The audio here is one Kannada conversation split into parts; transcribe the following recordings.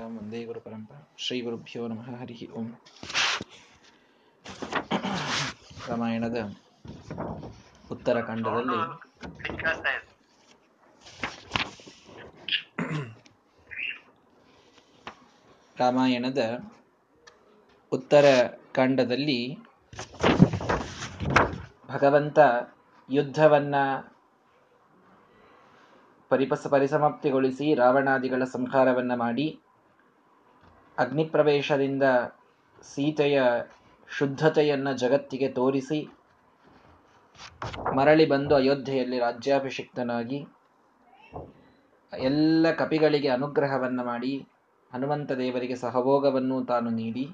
ಜಗದ್ಗುರುಪರಂಪರಾಂ ವಂದೇ ಗುರುಪರಂಪರಾ ಶ್ರೀ ಗುರುಭ್ಯೋ ನಮಃ. ಹರಿ ಓಂ. ರಾಮಾಯಣದ ಉತ್ತರ ಖಂಡದಲ್ಲಿ ರಾಮಾಯಣದ ಉತ್ತರ ಕಾಂಡದಲ್ಲಿ ಭಗವಂತ ಯುದ್ಧವನ್ನ ಪರಿಪಸ, ಪರಿಸಮಾಪ್ತಿಗೊಳಿಸಿ ರಾವಣಾದಿಗಳ ಸಂಹಾರವನ್ನ ಮಾಡಿ ಅಗ್ನಿಪ್ರವೇಶದಿಂದ ಸೀತೆಯ ಶುದ್ಧತೆಯನ್ನು ಜಗತ್ತಿಗೆ ತೋರಿಸಿ ಮರಳಿ ಬಂದು ಅಯೋಧ್ಯೆಯಲ್ಲಿ ರಾಜ್ಯಾಭಿಷಿಕ್ತನಾಗಿ ಎಲ್ಲ ಕಪಿಗಳಿಗೆ ಅನುಗ್ರಹವನ್ನು ಮಾಡಿ ಹನುಮಂತ ದೇವರಿಗೆ ಸಹಭೋಗವನ್ನು ತಾನು ನೀಡಿ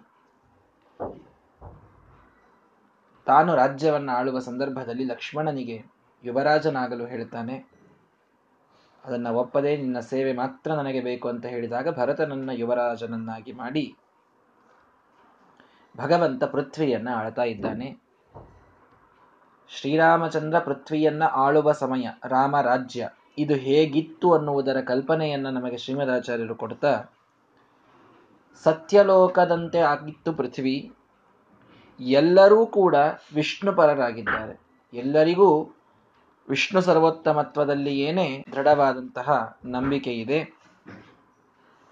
ತಾನು ರಾಜ್ಯವನ್ನು ಆಳುವ ಸಂದರ್ಭದಲ್ಲಿ ಲಕ್ಷ್ಮಣನಿಗೆ ಯುವರಾಜನಾಗಲು ಹೇಳ್ತಾನೆ. ಅದನ್ನು ಒಪ್ಪದೆ ನಿನ್ನ ಸೇವೆ ಮಾತ್ರ ನನಗೆ ಬೇಕು ಅಂತ ಹೇಳಿದಾಗ ಭರತನನ್ನ ಯುವರಾಜನನ್ನಾಗಿ ಮಾಡಿ. ಭಗವಂತ ಪೃಥ್ವಿಯನ್ನು ಆಳ್ತಾ ಇದ್ದಾನೆ. ಶ್ರೀರಾಮಚಂದ್ರ ಪೃಥ್ವಿಯನ್ನ ಆಳುವ ಸಮಯ ರಾಮ ರಾಜ್ಯ ಇದು ಹೇಗಿತ್ತು ಅನ್ನುವುದರ ಕಲ್ಪನೆಯನ್ನು ನಮಗೆ ಶ್ರೀಮದಾಚಾರ್ಯರು ಕೊಡ್ತಾ, ಸತ್ಯಲೋಕದಂತೆ ಆಗಿತ್ತು ಪೃಥ್ವಿ. ಎಲ್ಲರೂ ಕೂಡ ವಿಷ್ಣುಪರರಾಗಿದ್ದಾರೆ. ಎಲ್ಲರಿಗೂ ವಿಷ್ಣು ಸರ್ವೋತ್ತಮತ್ವದಲ್ಲಿ ಏನೇ ದೃಢವಾದಂತಹ ನಂಬಿಕೆ ಇದೆ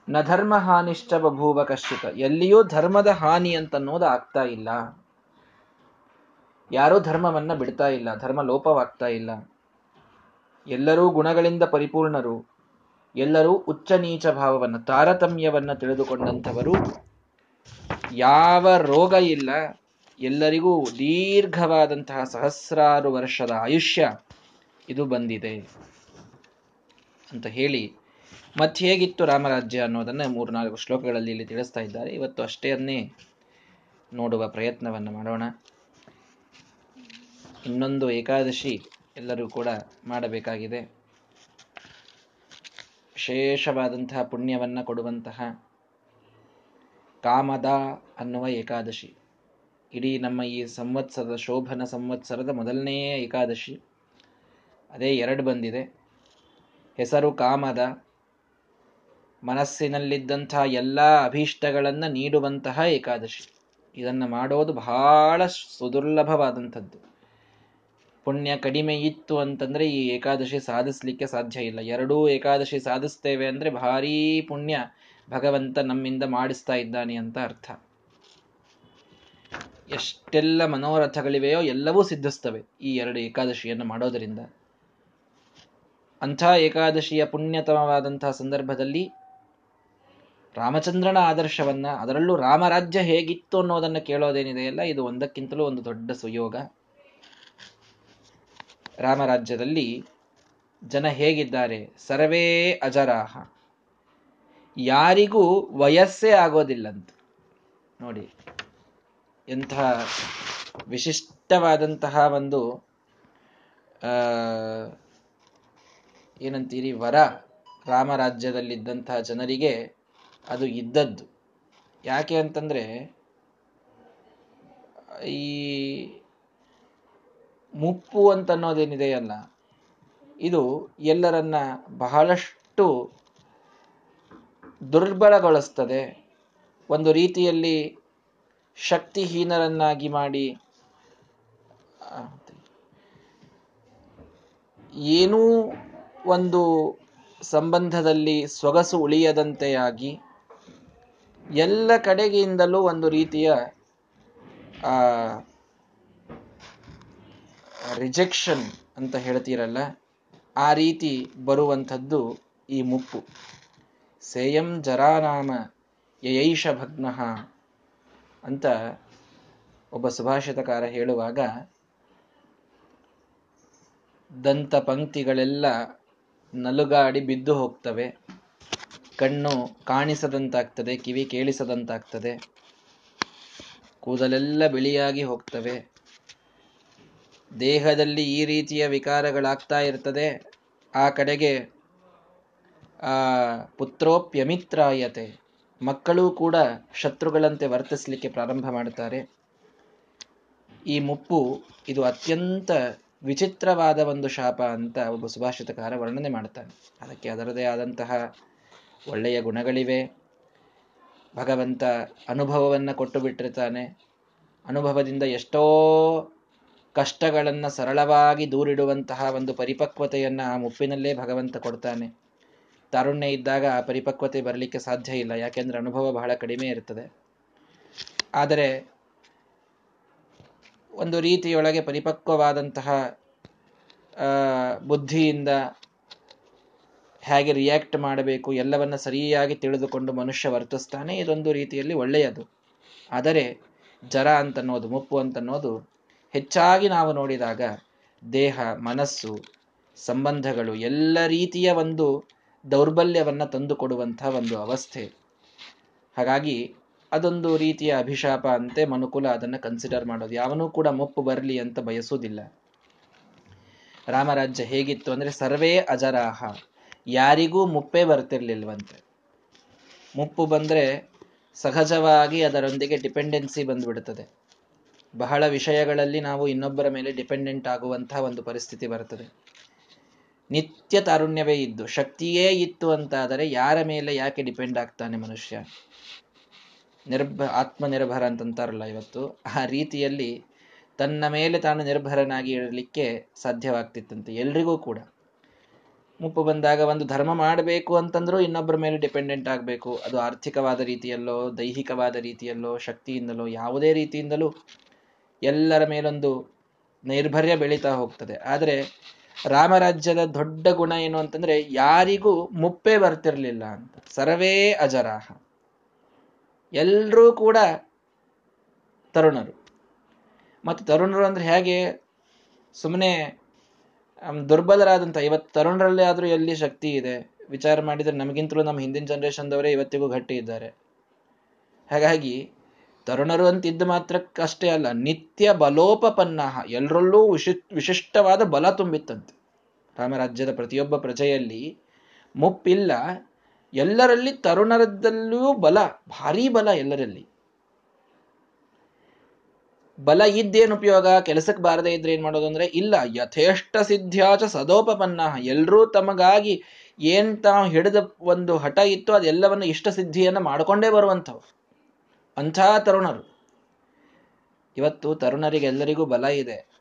ನ ಧರ್ಮ ಹಾನಿಶ್ಚ ಬಭೂವ ಕಶ್ಚಿತ. ಎಲ್ಲಿಯೂ ಧರ್ಮದ ಹಾನಿ ಅಂತನ್ನೋದು ಆಗ್ತಾ ಇಲ್ಲ. ಯಾರೂ ಧರ್ಮವನ್ನ ಬಿಡ್ತಾ ಇಲ್ಲ, ಧರ್ಮ ಲೋಪವಾಗ್ತಾ ಇಲ್ಲ. ಎಲ್ಲರೂ ಗುಣಗಳಿಂದ ಪರಿಪೂರ್ಣರು. ಎಲ್ಲರೂ ಉಚ್ಚ ನೀಚ ಭಾವವನ್ನು, ತಾರತಮ್ಯವನ್ನ ತಿಳಿದುಕೊಂಡಂಥವರು ಯಾವ ರೋಗ ಇಲ್ಲ. ಎಲ್ಲರಿಗೂ ದೀರ್ಘವಾದಂತಹ ಸಹಸ್ರಾರು ವರ್ಷದ ಆಯುಷ್ಯ. ಇದು ಬಂದಿದೆ ಅಂತ ಹೇಳಿ ಮತ್ತೆ ಹೇಗಿತ್ತು ರಾಮರಾಜ್ಯ ಮೂರು ಮೂರ್ನಾಲ್ಕು ಶ್ಲೋಕಗಳಲ್ಲಿ ಇಲ್ಲಿ ತಿಳಿಸ್ತಾ ಇದ್ದಾರೆ. ಇವತ್ತು ಅಷ್ಟೇ ಅಷ್ಟೇನ್ನೇ ನೋಡುವ ಪ್ರಯತ್ನವನ್ನು ಮಾಡೋಣ. ಇನ್ನೊಂದು ಏಕಾದಶಿ ಎಲ್ಲರೂ ಕೂಡ ಮಾಡಬೇಕಾಗಿದೆ. ವಿಶೇಷವಾದಂತಹ ಪುಣ್ಯವನ್ನ ಕೊಡುವಂತಹ ಕಾಮದ ಅನ್ನುವ ಏಕಾದಶಿ. ಇಡೀ ನಮ್ಮ ಈ ಸಂವತ್ಸರದ ಶೋಭನ ಸಂವತ್ಸರದ ಮೊದಲನೇ ಏಕಾದಶಿ. ಅದೇ ಎರಡು ಬಂದಿದೆ. ಹೆಸರು ಕಾಮದ. ಮನಸ್ಸಿನಲ್ಲಿದ್ದಂತಹ ಎಲ್ಲ ಅಭೀಷ್ಟಗಳನ್ನು ನೀಡುವಂತಹ ಏಕಾದಶಿ. ಇದನ್ನು ಮಾಡೋದು ಬಹಳ ಸುದುರ್ಲಭವಾದಂಥದ್ದು. ಪುಣ್ಯ ಕಡಿಮೆ ಇತ್ತು ಅಂತಂದರೆ ಈ ಏಕಾದಶಿ ಸಾಧಿಸಲಿಕ್ಕೆ ಸಾಧ್ಯ ಇಲ್ಲ. ಎರಡೂ ಏಕಾದಶಿ ಸಾಧಿಸ್ತೇವೆ ಅಂದರೆ ಭಾರೀ ಪುಣ್ಯ ಭಗವಂತ ನಮ್ಮಿಂದ ಮಾಡಿಸ್ತಾ ಇದ್ದಾನೆ ಅಂತ ಅರ್ಥ. ಎಷ್ಟೆಲ್ಲ ಮನೋರಥಗಳಿವೆಯೋ ಎಲ್ಲವೂ ಸಿದ್ಧಿಸ್ತವೆ ಈ ಎರಡು ಏಕಾದಶಿಯನ್ನು ಮಾಡೋದರಿಂದ. ಅಂಥ ಏಕಾದಶಿಯ ಪುಣ್ಯತಮವಾದಂತಹ ಸಂದರ್ಭದಲ್ಲಿ ರಾಮಚಂದ್ರನ ಆದರ್ಶವನ್ನ, ಅದರಲ್ಲೂ ರಾಮರಾಜ್ಯ ಹೇಗಿತ್ತು ಅನ್ನೋದನ್ನ ಕೇಳೋದೇನಿದೆಯಲ್ಲ ಇದು ಒಂದಕ್ಕಿಂತಲೂ ಒಂದು ದೊಡ್ಡ ಸುಯೋಗ. ರಾಮರಾಜ್ಯದಲ್ಲಿ ಜನ ಹೇಗಿದ್ದಾರೆ? ಸರ್ವೇ ಅಜರಾಹ. ಯಾರಿಗೂ ವಯಸ್ಸೇ ಆಗೋದಿಲ್ಲಂತ. ನೋಡಿ, ಎಂಥ ವಿಶಿಷ್ಟವಾದಂತಹ ಒಂದು ಏನಂತೀರಿ? ವರ ರಾಮರಾಜ್ಯದಲ್ಲಿದ್ದಂತಹ ಜನರಿಗೆ ಅದು ಇದ್ದದ್ದು. ಯಾಕೆ ಅಂತಂದ್ರೆ, ಈ ಮುಪ್ಪು ಅಂತನ್ನೋದೇನಿದೆಯಲ್ಲ ಇದು ಎಲ್ಲರನ್ನ ಬಹಳಷ್ಟು ದುರ್ಬಲಗೊಳಿಸ್ತದೆ. ಒಂದು ರೀತಿಯಲ್ಲಿ ಶಕ್ತಿಹೀನರನ್ನಾಗಿ ಮಾಡಿ ಏನೂ ಒಂದು ಸಂಬಂಧದಲ್ಲಿ ಸೊಗಸು ಉಳಿಯದಂತೆಯಾಗಿ ಎಲ್ಲ ಕಡೆಗಿಂದಲೂ ಒಂದು ರೀತಿಯ ರಿಜೆಕ್ಷನ್ ಅಂತ ಹೇಳ್ತೀರಲ್ಲ, ಆ ರೀತಿ ಬರುವಂಥದ್ದು ಈ ಮುಪ್ಪು. ಸೇಯಂ ಜರಾನಾಮ ಯಯೈಷ ಭಗ್ನ ಅಂತ ಒಬ್ಬ ಸುಭಾಷಿತಕಾರ ಹೇಳುವಾಗ ದಂತ ಪಂಕ್ತಿಗಳೆಲ್ಲ ನಲುಗಾಡಿ ಬಿದ್ದು ಹೋಗ್ತವೆ. ಕಣ್ಣು ಕಾಣಿಸದಂತಾಗ್ತದೆ, ಕಿವಿ ಕೇಳಿಸದಂತಾಗ್ತದೆ. ಕೂದಲೆಲ್ಲ ಬಿಳಿಯಾಗಿ ಹೋಗ್ತವೆ. ದೇಹದಲ್ಲಿ ಈ ರೀತಿಯ ವಿಕಾರಗಳಾಗ್ತಾ ಇರ್ತದೆ. ಆ ಕಡೆಗೆ, ಆ, ಪುತ್ರೋಪ್ಯಮಿತ್ರಾಯತೆ. ಮಕ್ಕಳು ಕೂಡ ಶತ್ರುಗಳಂತೆ ವರ್ತಿಸಲಿಕ್ಕೆ ಪ್ರಾರಂಭ ಮಾಡ್ತಾರೆ ಈ ಮುಪ್ಪು, ಇದು ಅತ್ಯಂತ ವಿಚಿತ್ರವಾದ ಒಂದು ಶಾಪ ಅಂತ ಒಬ್ಬ ಸುಭಾಷಿತಕಾರ ವರ್ಣನೆ ಮಾಡ್ತಾನೆ ಅದಕ್ಕೆ ಅದರದೇ ಆದಂತಹ ಒಳ್ಳೆಯ ಗುಣಗಳಿವೆ. ಭಗವಂತ ಅನುಭವವನ್ನು ಕೊಟ್ಟು ಬಿಟ್ಟಿರ್ತಾನೆ. ಅನುಭವದಿಂದ ಎಷ್ಟೋ ಕಷ್ಟಗಳನ್ನು ಸರಳವಾಗಿ ದೂರಿಡುವಂತಹ ಒಂದು ಪರಿಪಕ್ವತೆಯನ್ನು ಆ ಮುಪ್ಪಿನಲ್ಲೇ ಭಗವಂತ ಕೊಡ್ತಾನೆ. ತಾರುಣ್ಯ ಇದ್ದಾಗ ಆ ಪರಿಪಕ್ವತೆ ಬರಲಿಕ್ಕೆ ಸಾಧ್ಯ ಇಲ್ಲ. ಯಾಕೆಂದ್ರೆ ಅನುಭವ ಬಹಳ ಕಡಿಮೆ ಇರ್ತದೆ. ಆದರೆ ಒಂದು ರೀತಿಯೊಳಗೆ ಪರಿಪಕ್ವವಾದಂತಹ ಬುದ್ಧಿಯಿಂದ ಹೇಗೆ ರಿಯಾಕ್ಟ್ ಮಾಡಬೇಕು ಎಲ್ಲವನ್ನ ಸರಿಯಾಗಿ ತಿಳಿದುಕೊಂಡು ಮನುಷ್ಯ ವರ್ತಿಸ್ತಾನೆ, ಇದೊಂದು ರೀತಿಯಲ್ಲಿ ಒಳ್ಳೆಯದು. ಆದರೆ ಜರ ಅಂತನ್ನೋದು, ಮುಪ್ಪು ಅಂತನ್ನೋದು ಹೆಚ್ಚಾಗಿ ನಾವು ನೋಡಿದಾಗ ದೇಹ, ಮನಸ್ಸು, ಸಂಬಂಧಗಳು ಎಲ್ಲ ರೀತಿಯ ಒಂದು ದೌರ್ಬಲ್ಯವನ್ನು ತಂದುಕೊಡುವಂಥ ಒಂದು ಅವಸ್ಥೆ. ಹಾಗಾಗಿ ಅದೊಂದು ರೀತಿಯ ಅಭಿಶಾಪ ಅಂತೆ ಮನುಕುಲ ಅದನ್ನು ಕನ್ಸಿಡರ್ ಮಾಡೋದು. ಯಾವನೂ ಕೂಡ ಮುಪ್ಪು ಬರಲಿ ಅಂತ ಬಯಸುವುದಿಲ್ಲ. ರಾಮರಾಜ್ಯ ಹೇಗಿತ್ತು ಅಂದರೆ ಸರ್ವೇ ಅಜರಾಹ, ಯಾರಿಗೂ ಮುಪ್ಪೇ ಬರ್ತಿರ್ಲಿಲ್ವಂತೆ. ಮುಪ್ಪು ಬಂದರೆ ಸಹಜವಾಗಿ ಅದರೊಂದಿಗೆ ಡಿಪೆಂಡೆನ್ಸಿ ಬಂದುಬಿಡುತ್ತದೆ ಬಹಳ ವಿಷಯಗಳಲ್ಲಿ ನಾವು ಇನ್ನೊಬ್ಬರ ಮೇಲೆ ಡಿಪೆಂಡೆಂಟ್ ಆಗುವಂತಹ ಒಂದು ಪರಿಸ್ಥಿತಿ ಬರುತ್ತದೆ ನಿತ್ಯ ತಾರುಣ್ಯವೇ ಇದ್ದು, ಶಕ್ತಿಯೇ ಇತ್ತು ಅಂತಾದರೆ ಯಾರ ಮೇಲೆ ಯಾಕೆ ಡಿಪೆಂಡ್ ಆಗ್ತಾನೆ ಮನುಷ್ಯ? ನಿರ್ಭ, ಆತ್ಮನಿರ್ಭರ ಅಂತಂತಾರಲ್ಲ ಇವತ್ತು, ಆ ರೀತಿಯಲ್ಲಿ ತನ್ನ ಮೇಲೆ ತಾನು ನಿರ್ಭರನಾಗಿ ಇರಲಿಕ್ಕೆ ಸಾಧ್ಯವಾಗ್ತಿತ್ತಂತೆ, ಎಲ್ರಿಗೂ ಕೂಡ. ಮುಪ್ಪು ಬಂದಾಗ ಒಂದು ಧರ್ಮ ಮಾಡಬೇಕು ಅಂತಂದ್ರೂ ಇನ್ನೊಬ್ಬರ ಮೇಲೆ ಡಿಪೆಂಡೆಂಟ್ ಆಗಬೇಕು. ಅದು ಆರ್ಥಿಕವಾದ ರೀತಿಯಲ್ಲೋ, ದೈಹಿಕವಾದ ರೀತಿಯಲ್ಲೋ, ಶಕ್ತಿಯಿಂದಲೋ, ಯಾವುದೇ ರೀತಿಯಿಂದಲೂ ಎಲ್ಲರ ಮೇಲೊಂದು ನೈರ್ಭರ್ಯ ಬೆಳೀತಾ ಹೋಗ್ತದೆ. ಆದರೆ ರಾಮರಾಜ್ಯದ ದೊಡ್ಡ ಗುಣ ಏನು ಅಂತಂದ್ರೆ ಯಾರಿಗೂ ಮುಪ್ಪೇ ಬರ್ತಿರ್ಲಿಲ್ಲ ಅಂತ. ಸರ್ವೇ ಅಜರಾಹ. ಎಲ್ಲರೂ ಕೂಡ ತರುಣರು. ಮತ್ತು ತರುಣರು ಅಂದ್ರೆ ಹೇಗೆ? ಸುಮ್ಮನೆ ದುರ್ಬಲರಾದಂಥ, ಇವತ್ತು ತರುಣರಲ್ಲೇ ಆದರೂ ಎಲ್ಲಿ ಶಕ್ತಿ ಇದೆ? ವಿಚಾರ ಮಾಡಿದರೆ ನಮಗಿಂತಲೂ ನಮ್ಮ ಹಿಂದಿನ ಜನ್ರೇಷನ್ದವರೇ ಇವತ್ತಿಗೂ ಗಟ್ಟಿ ಇದ್ದಾರೆ. ಹಾಗಾಗಿ, ತರುಣರು ಅಂತಿದ್ದ ಮಾತ್ರಕ್ಕಷ್ಟೇ ಅಲ್ಲ, ನಿತ್ಯ ಬಲೋಪಪನ್ನ ಎಲ್ಲರಲ್ಲೂ ವಿಶಿ, ವಿಶಿಷ್ಟವಾದ ಬಲ ತುಂಬಿತ್ತಂತೆ. ರಾಮರಾಜ್ಯದ ಪ್ರತಿಯೊಬ್ಬ ಪ್ರಜೆಯಲ್ಲಿ ಮುಪ್ಪಿಲ್ಲ ಎಲ್ಲರಲ್ಲಿ ತರುಣರದಲ್ಲೂ ಬಲ, ಭಾರಿ ಬಲ ಎಲ್ಲರಲ್ಲಿ. ಬಲ ಇದ್ದೇನು ಉಪಯೋಗ? ಕೆಲಸಕ್ಕೆ ಬಾರದೇ ಇದ್ರೆ ಏನ್ ಮಾಡೋದು ಅಂದ್ರೆ, ಇಲ್ಲ, ಯಥೇಷ್ಟ ಸಿದ್ಧ್ಯಾಚ ಸದೋಪಪನ್ನ. ಎಲ್ಲರೂ ತಮಗಾಗಿ ಏನ್ ತಾವು ಹಿಡಿದ ಒಂದು ಹಠ ಇತ್ತು ಅದೆಲ್ಲವನ್ನು ಇಷ್ಟ ಸಿದ್ಧಿಯನ್ನ ಮಾಡಿಕೊಂಡೇ ಬರುವಂಥವು ಅಂಥ ತರುಣರು. ಇವತ್ತು ತರುಣರಿಗೆಲ್ಲರಿಗೂ ಬಲ ಇದೆ.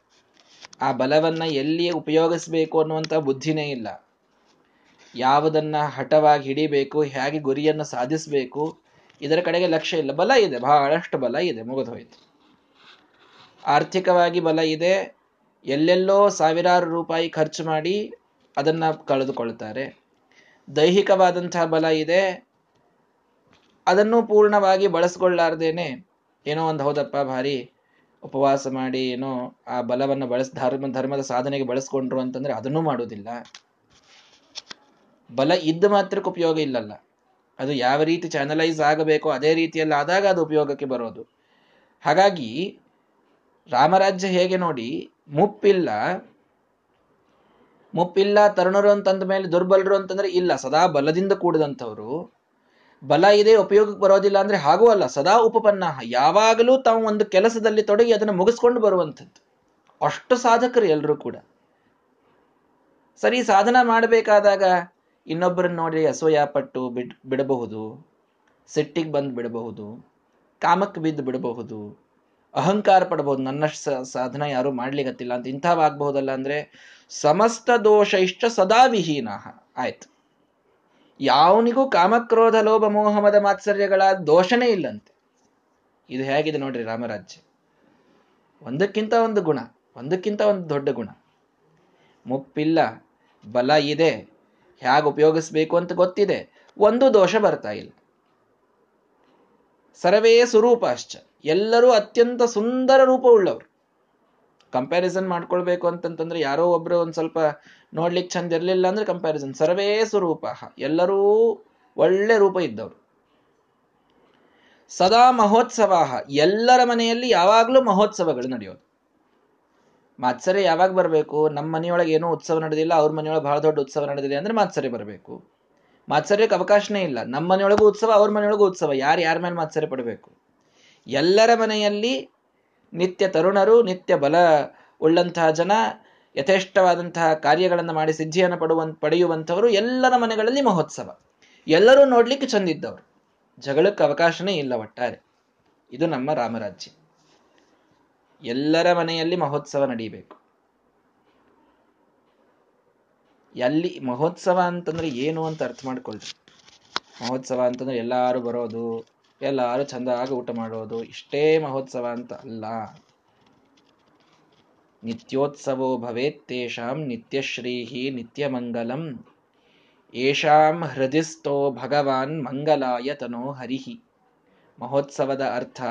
ಆ ಬಲವನ್ನ ಎಲ್ಲಿ ಉಪಯೋಗಿಸ್ಬೇಕು ಅನ್ನುವಂಥ ಬುದ್ಧಿನೇ ಇಲ್ಲ. ಯಾವುದನ್ನ ಹಠವಾಗಿ ಹಿಡಿಬೇಕು, ಹೇಗೆ ಗುರಿಯನ್ನು ಸಾಧಿಸಬೇಕು, ಇದರ ಕಡೆಗೆ ಲಕ್ಷ್ಯ ಇಲ್ಲ. ಬಲ ಇದೆ, ಬಹಳಷ್ಟು ಬಲ ಇದೆ, ಮುಗಿದು ಹೋಯಿತು. ಆರ್ಥಿಕವಾಗಿ ಬಲ ಇದೆ, ಎಲ್ಲೆಲ್ಲೋ ಸಾವಿರಾರು ರೂಪಾಯಿ ಖರ್ಚು ಮಾಡಿ ಅದನ್ನ ಕಳೆದುಕೊಳ್ತಾರೆ. ದೈಹಿಕವಾದಂತಹ ಬಲ ಇದೆ, ಅದನ್ನು ಪೂರ್ಣವಾಗಿ ಬಳಸ್ಕೊಳ್ಳಾರ್ದೇನೆ. ಏನೋ ಒಂದು, ಹೌದಪ್ಪ, ಭಾರಿ ಉಪವಾಸ ಮಾಡಿ ಏನೋ ಆ ಬಲವನ್ನು ಬಳಸ್, ಧರ್ಮ, ಧರ್ಮದ ಸಾಧನೆಗೆ ಬಳಸ್ಕೊಂಡ್ರು ಅಂತಂದ್ರೆ ಅದನ್ನೂ ಮಾಡುವುದಿಲ್ಲ. ಬಲ ಇದ್ದ ಮಾತ್ರಕ್ಕೆ ಉಪಯೋಗ ಇಲ್ಲಲ್ಲ. ಅದು ಯಾವ ರೀತಿ ಚಾನಲೈಸ್ ಆಗಬೇಕೋ ಅದೇ ರೀತಿಯಲ್ಲಿ ಆದಾಗ ಅದು ಉಪಯೋಗಕ್ಕೆ ಬರೋದು. ಹಾಗಾಗಿ ರಾಮರಾಜ್ಯ ಹೇಗೆ ನೋಡಿ, ಮುಪ್ಪಿಲ್ಲ ಮುಪ್ಪಿಲ್ಲ ತರುಣರು ಅಂತಂದ ಮೇಲೆ ದುರ್ಬಲರು ಅಂತಂದ್ರೆ ಇಲ್ಲ, ಸದಾ ಬಲದಿಂದ ಕೂಡಿದಂಥವ್ರು. ಬಲ ಇದೆ, ಉಪಯೋಗಕ್ಕೆ ಬರೋದಿಲ್ಲ ಅಂದ್ರೆ ಹಾಗೂ ಅಲ್ಲ, ಸದಾ ಉಪಪನ್ನ ಯಾವಾಗಲೂ ತಾವು ಒಂದು ಕೆಲಸದಲ್ಲಿ ತೊಡಗಿ ಅದನ್ನು ಮುಗಿಸ್ಕೊಂಡು ಬರುವಂಥದ್ದು. ಅಷ್ಟು ಸಾಧಕರು ಎಲ್ಲರೂ ಕೂಡ. ಸರಿ, ಸಾಧನ ಮಾಡಬೇಕಾದಾಗ ಇನ್ನೊಬ್ಬರನ್ನ ನೋಡಿ ಅಸೂಯಾಪಟ್ಟು ಬಿಡ್, ಬಿಡಬಹುದು, ಸಿಟ್ಟಿಗೆ ಬಂದು ಬಿಡಬಹುದು, ಕಾಮಕ್ಕೆ ಬಿದ್ದು ಬಿಡಬಹುದು, ಅಹಂಕಾರ ಪಡಬಹುದು ನನ್ನಷ್ಟು ಸಾಧನ ಯಾರೂ ಮಾಡ್ಲಿಕ್ಕತ್ತಿಲ್ಲ ಅಂತ ಇಂಥವಾಗಬಹುದಲ್ಲ ಅಂದ್ರೆ, ಸಮಸ್ತ ದೋಷ ಇಷ್ಟ ಸದಾ ವಿಹೀನ. ಆಯ್ತು. ಯಾವನಿಗೂ ಕಾಮಕ್ರೋಧ, ಲೋಭ ಮೋಹಮದ ಮಾತ್ಸರ್ಯಗಳ ದೋಷನೇ ಇಲ್ಲಂತೆ. ಇದು ಹೇಗಿದೆ ನೋಡ್ರಿ ರಾಮರಾಜ್ಯ. ಒಂದಕ್ಕಿಂತ ಒಂದು ಗುಣ, ಒಂದಕ್ಕಿಂತ ಒಂದು ದೊಡ್ಡ ಗುಣ. ಮುಪ್ಪಿಲ್ಲ, ಬಲ ಇದೆ ಹೇಗೆ ಉಪಯೋಗಿಸ್ಬೇಕು ಅಂತ ಗೊತ್ತಿದೆ. ಒಂದು ದೋಷ ಬರ್ತಾ ಇಲ್ಲ. ಸರ್ವೇ ಅಶ್ಚ ಎಲ್ಲರೂ ಅತ್ಯಂತ ಸುಂದರ ರೂಪವುಳ್ಳವರು. ಕಂಪ್ಯಾರಿಸನ್ ಮಾಡ್ಕೊಳ್ಬೇಕು ಅಂತಂತಂದ್ರೆ ಯಾರೋ ಒಬ್ರು ಒಂದ್ ಸ್ವಲ್ಪ ನೋಡ್ಲಿಕ್ಕೆ ಚಂದ ಇರಲಿಲ್ಲ ಅಂದ್ರೆ ಕಂಪ್ಯಾರಿಸನ್ ಸರ್ವೇ ಸ್ವರೂಪ. ಎಲ್ಲರೂ ಒಳ್ಳೆ ರೂಪ ಇದ್ದವರು. ಸದಾ ಮಹೋತ್ಸವ. ಎಲ್ಲರ ಮನೆಯಲ್ಲಿ ಯಾವಾಗಲೂ ಮಹೋತ್ಸವಗಳು ನಡೆಯೋದು. ಮಾತ್ಸರೆ ಯಾವಾಗ ಬರಬೇಕು? ನಮ್ಮ ಮನೆಯೊಳಗೆ ಏನೋ ಉತ್ಸವ ನಡೆದಿಲ್ಲ, ಅವ್ರ ಮನೆಯೊಳಗೆ ಬಹಳ ದೊಡ್ಡ ಉತ್ಸವ ನಡೆದಿದೆ ಅಂದ್ರೆ ಮಾತ್ಸರೆ ಬರಬೇಕು. ಮಾತ್ಸರ್ಯಕ್ಕೆ ಅವಕಾಶನೇ ಇಲ್ಲ. ನಮ್ಮ ಮನೆಯೊಳಗೂ ಉತ್ಸವ, ಅವ್ರ ಮನೆಯೊಳಗೂ ಉತ್ಸವ. ಯಾರು ಯಾರ ಮೇಲೆ ಮಾತ್ಸರ್ಯ ಪಡಬೇಕು? ಎಲ್ಲರ ಮನೆಯಲ್ಲಿ ನಿತ್ಯ ತರುಣರು, ನಿತ್ಯ ಬಲ ಉಳ್ಳಂತಹ ಜನ, ಯಥೇಷ್ಟವಾದಂತಹ ಕಾರ್ಯಗಳನ್ನು ಮಾಡಿ ಸಿದ್ಧಿಯನ್ನು ಪಡುವ, ಪಡೆಯುವಂಥವರು ಎಲ್ಲರ ಮನೆಗಳಲ್ಲಿ ಮಹೋತ್ಸವ. ಎಲ್ಲರೂ ನೋಡ್ಲಿಕ್ಕೆ ಚಂದಿದ್ದವರು ಜಗಳಕ್ಕೆ ಅವಕಾಶನೇ ಇಲ್ಲ ಒಟ್ಟಾರೆ. ಇದು ನಮ್ಮ ರಾಮರಾಜ್ಯ. ಎಲ್ಲರ ಮನೆಯಲ್ಲಿ ಮಹೋತ್ಸವ ನಡೀಬೇಕು. ಎಲ್ಲಿ ಮಹೋತ್ಸವ ಅಂತಂದ್ರೆ ಏನು ಅಂತ ಅರ್ಥ ಮಾಡ್ಕೊಳ್ರಿ. ಮಹೋತ್ಸವ ಅಂತಂದ್ರೆ ಎಲ್ಲಾರು ಬರೋದು, ಎಲ್ಲಾರು ಚಂದಾಗಿ ಊಟ ಮಾಡೋದು, ಇಷ್ಟೇ ಮಹೋತ್ಸವ ಅಂತ ಅಲ್ಲ. ನಿತ್ಯೋತ್ಸವೋ ಭವೇತ್ತೇಷಾಂ ನಿತ್ಯಶ್ರೀಹಿ ನಿತ್ಯಮಂಗಲಂ. ಏಷಾಂ ಹೃದಿಸ್ತೋ ಭಗವಾನ್ ಮಂಗಲಾಯತನೋ ಹರಿಹಿ. ಮಹೋತ್ಸವದ ಅರ್ಥ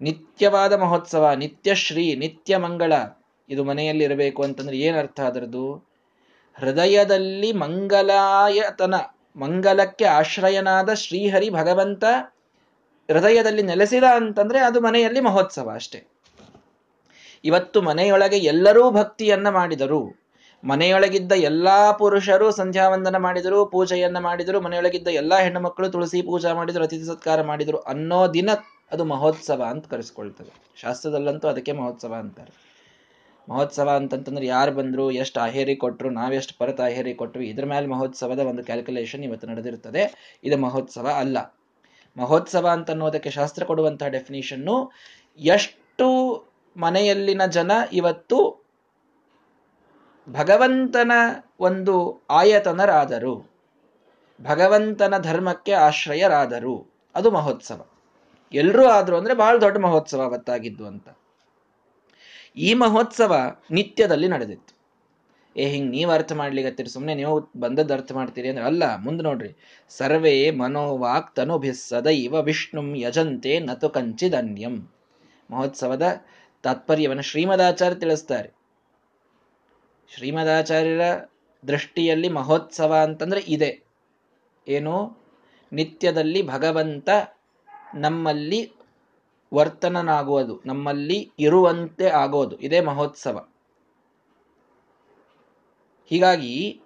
ನಿತ್ಯವಾದ ಮಹೋತ್ಸವ ನಿತ್ಯಶ್ರೀ ನಿತ್ಯ ಮಂಗಳ ಇದು ಮನೆಯಲ್ಲಿ ಇರಬೇಕು ಅಂತಂದ್ರೆ ಏನರ್ಥ ಅದರದು ಹೃದಯದಲ್ಲಿ ಮಂಗಲಾಯತನ, ಮಂಗಲಕ್ಕೆ ಆಶ್ರಯನಾದ ಶ್ರೀಹರಿ ಭಗವಂತ ಹೃದಯದಲ್ಲಿ ನೆಲೆಸಿದ ಅಂತಂದ್ರೆ ಅದು ಮನೆಯಲ್ಲಿ ಮಹೋತ್ಸವ ಅಷ್ಟೇ. ಇವತ್ತು ಮನೆಯೊಳಗೆ ಎಲ್ಲರೂ ಭಕ್ತಿಯನ್ನ ಮಾಡಿದರು. ಮನೆಯೊಳಗಿದ್ದ ಎಲ್ಲಾ ಪುರುಷರು ಸಂಧ್ಯಾವಂದನ ಮಾಡಿದರು, ಪೂಜೆಯನ್ನ ಮಾಡಿದರು, ಮನೆಯೊಳಗಿದ್ದ ಎಲ್ಲಾ ಹೆಣ್ಣು ಮಕ್ಕಳು ತುಳಸಿ ಪೂಜಾ ಮಾಡಿದರು, ಅತಿಥಿ ಸತ್ಕಾರ ಮಾಡಿದರು ಅನ್ನೋ ದಿನ ಅದು ಮಹೋತ್ಸವ ಅಂತ ಕರೆಸ್ಕೊಳ್ತದೆ. ಶಾಸ್ತ್ರದಲ್ಲಂತೂ ಅದಕ್ಕೆ ಮಹೋತ್ಸವ ಅಂತಾರೆ. ಮಹೋತ್ಸವ ಅಂತಂತಂದ್ರೆ ಯಾರು ಬಂದ್ರು, ಎಷ್ಟು ಆಹೇರಿ ಕೊಟ್ಟರು ನಾವೆಷ್ಟು ಪರತ ಅಹೇರಿ ಕೊಟ್ಟರು ಇದ್ರ ಮೇಲೆ ಮಹೋತ್ಸವದ ಒಂದು ಕ್ಯಾಲ್ಕುಲೇಷನ್ ಇವತ್ತು ನಡೆದಿರ್ತದೆ. ಇದು ಮಹೋತ್ಸವ ಅಲ್ಲ. ಮಹೋತ್ಸವ ಅಂತ ಅನ್ನೋದಕ್ಕೆ ಶಾಸ್ತ್ರ ಕೊಡುವಂತಹ ಡೆಫಿನೇಷನ್ನು ಎಷ್ಟು ಮನೆಯಲ್ಲಿನ ಜನ ಇವತ್ತು ಭಗವಂತನ ಒಂದು ಆಯತನರಾದರು. ಭಗವಂತನ ಧರ್ಮಕ್ಕೆ ಆಶ್ರಯರಾದರು. ಅದು ಮಹೋತ್ಸವ. ಎಲ್ಲರೂ ಆದ್ರು ಅಂದ್ರೆ ಬಹಳ ದೊಡ್ಡ ಮಹೋತ್ಸವ ಅವತ್ತಾಗಿದ್ದು ಅಂತ. ಈ ಮಹೋತ್ಸವ ನಿತ್ಯದಲ್ಲಿ ನಡೆದಿತ್ತು. ಏ, ಹಿಂಗೆ ನೀವು ಅರ್ಥ ಮಾಡ್ಲಿಕ್ಕೆ ಸುಮ್ಮನೆ ನೀವು ಬಂದದ್ದು ಅರ್ಥ ಮಾಡ್ತೀರಿ ಅಂದ್ರೆ ಅಲ್ಲ, ಮುಂದೆ ನೋಡ್ರಿ. ಸರ್ವೇ ಮನೋವಾಕ್ ತನುಭಿಸ್ಸದೈವ ವಿಷ್ಣುಂ ಯಜಂತೆ ನತು ಕಂಚಿದನ್ಯಂ. ಮಹೋತ್ಸವದ ತಾತ್ಪರ್ಯವನ್ನು ಶ್ರೀಮದಾಚಾರ್ಯ ತಿಳಿಸ್ತಾರೆ. ಶ್ರೀಮದಾಚಾರ್ಯರ ದೃಷ್ಟಿಯಲ್ಲಿ ಮಹೋತ್ಸವ ಅಂತಂದ್ರೆ ಇದೆ. ಏನು? ನಿತ್ಯದಲ್ಲಿ ಭಗವಂತ ನಮ್ಮಲ್ಲಿ ವರ್ತನನಾಗುವುದು, ನಮ್ಮಲ್ಲಿ ಇರುವಂತೆ ಆಗೋದು. ಇದೇ ಮಹೋತ್ಸವ. ಹೀಗಾಗಿ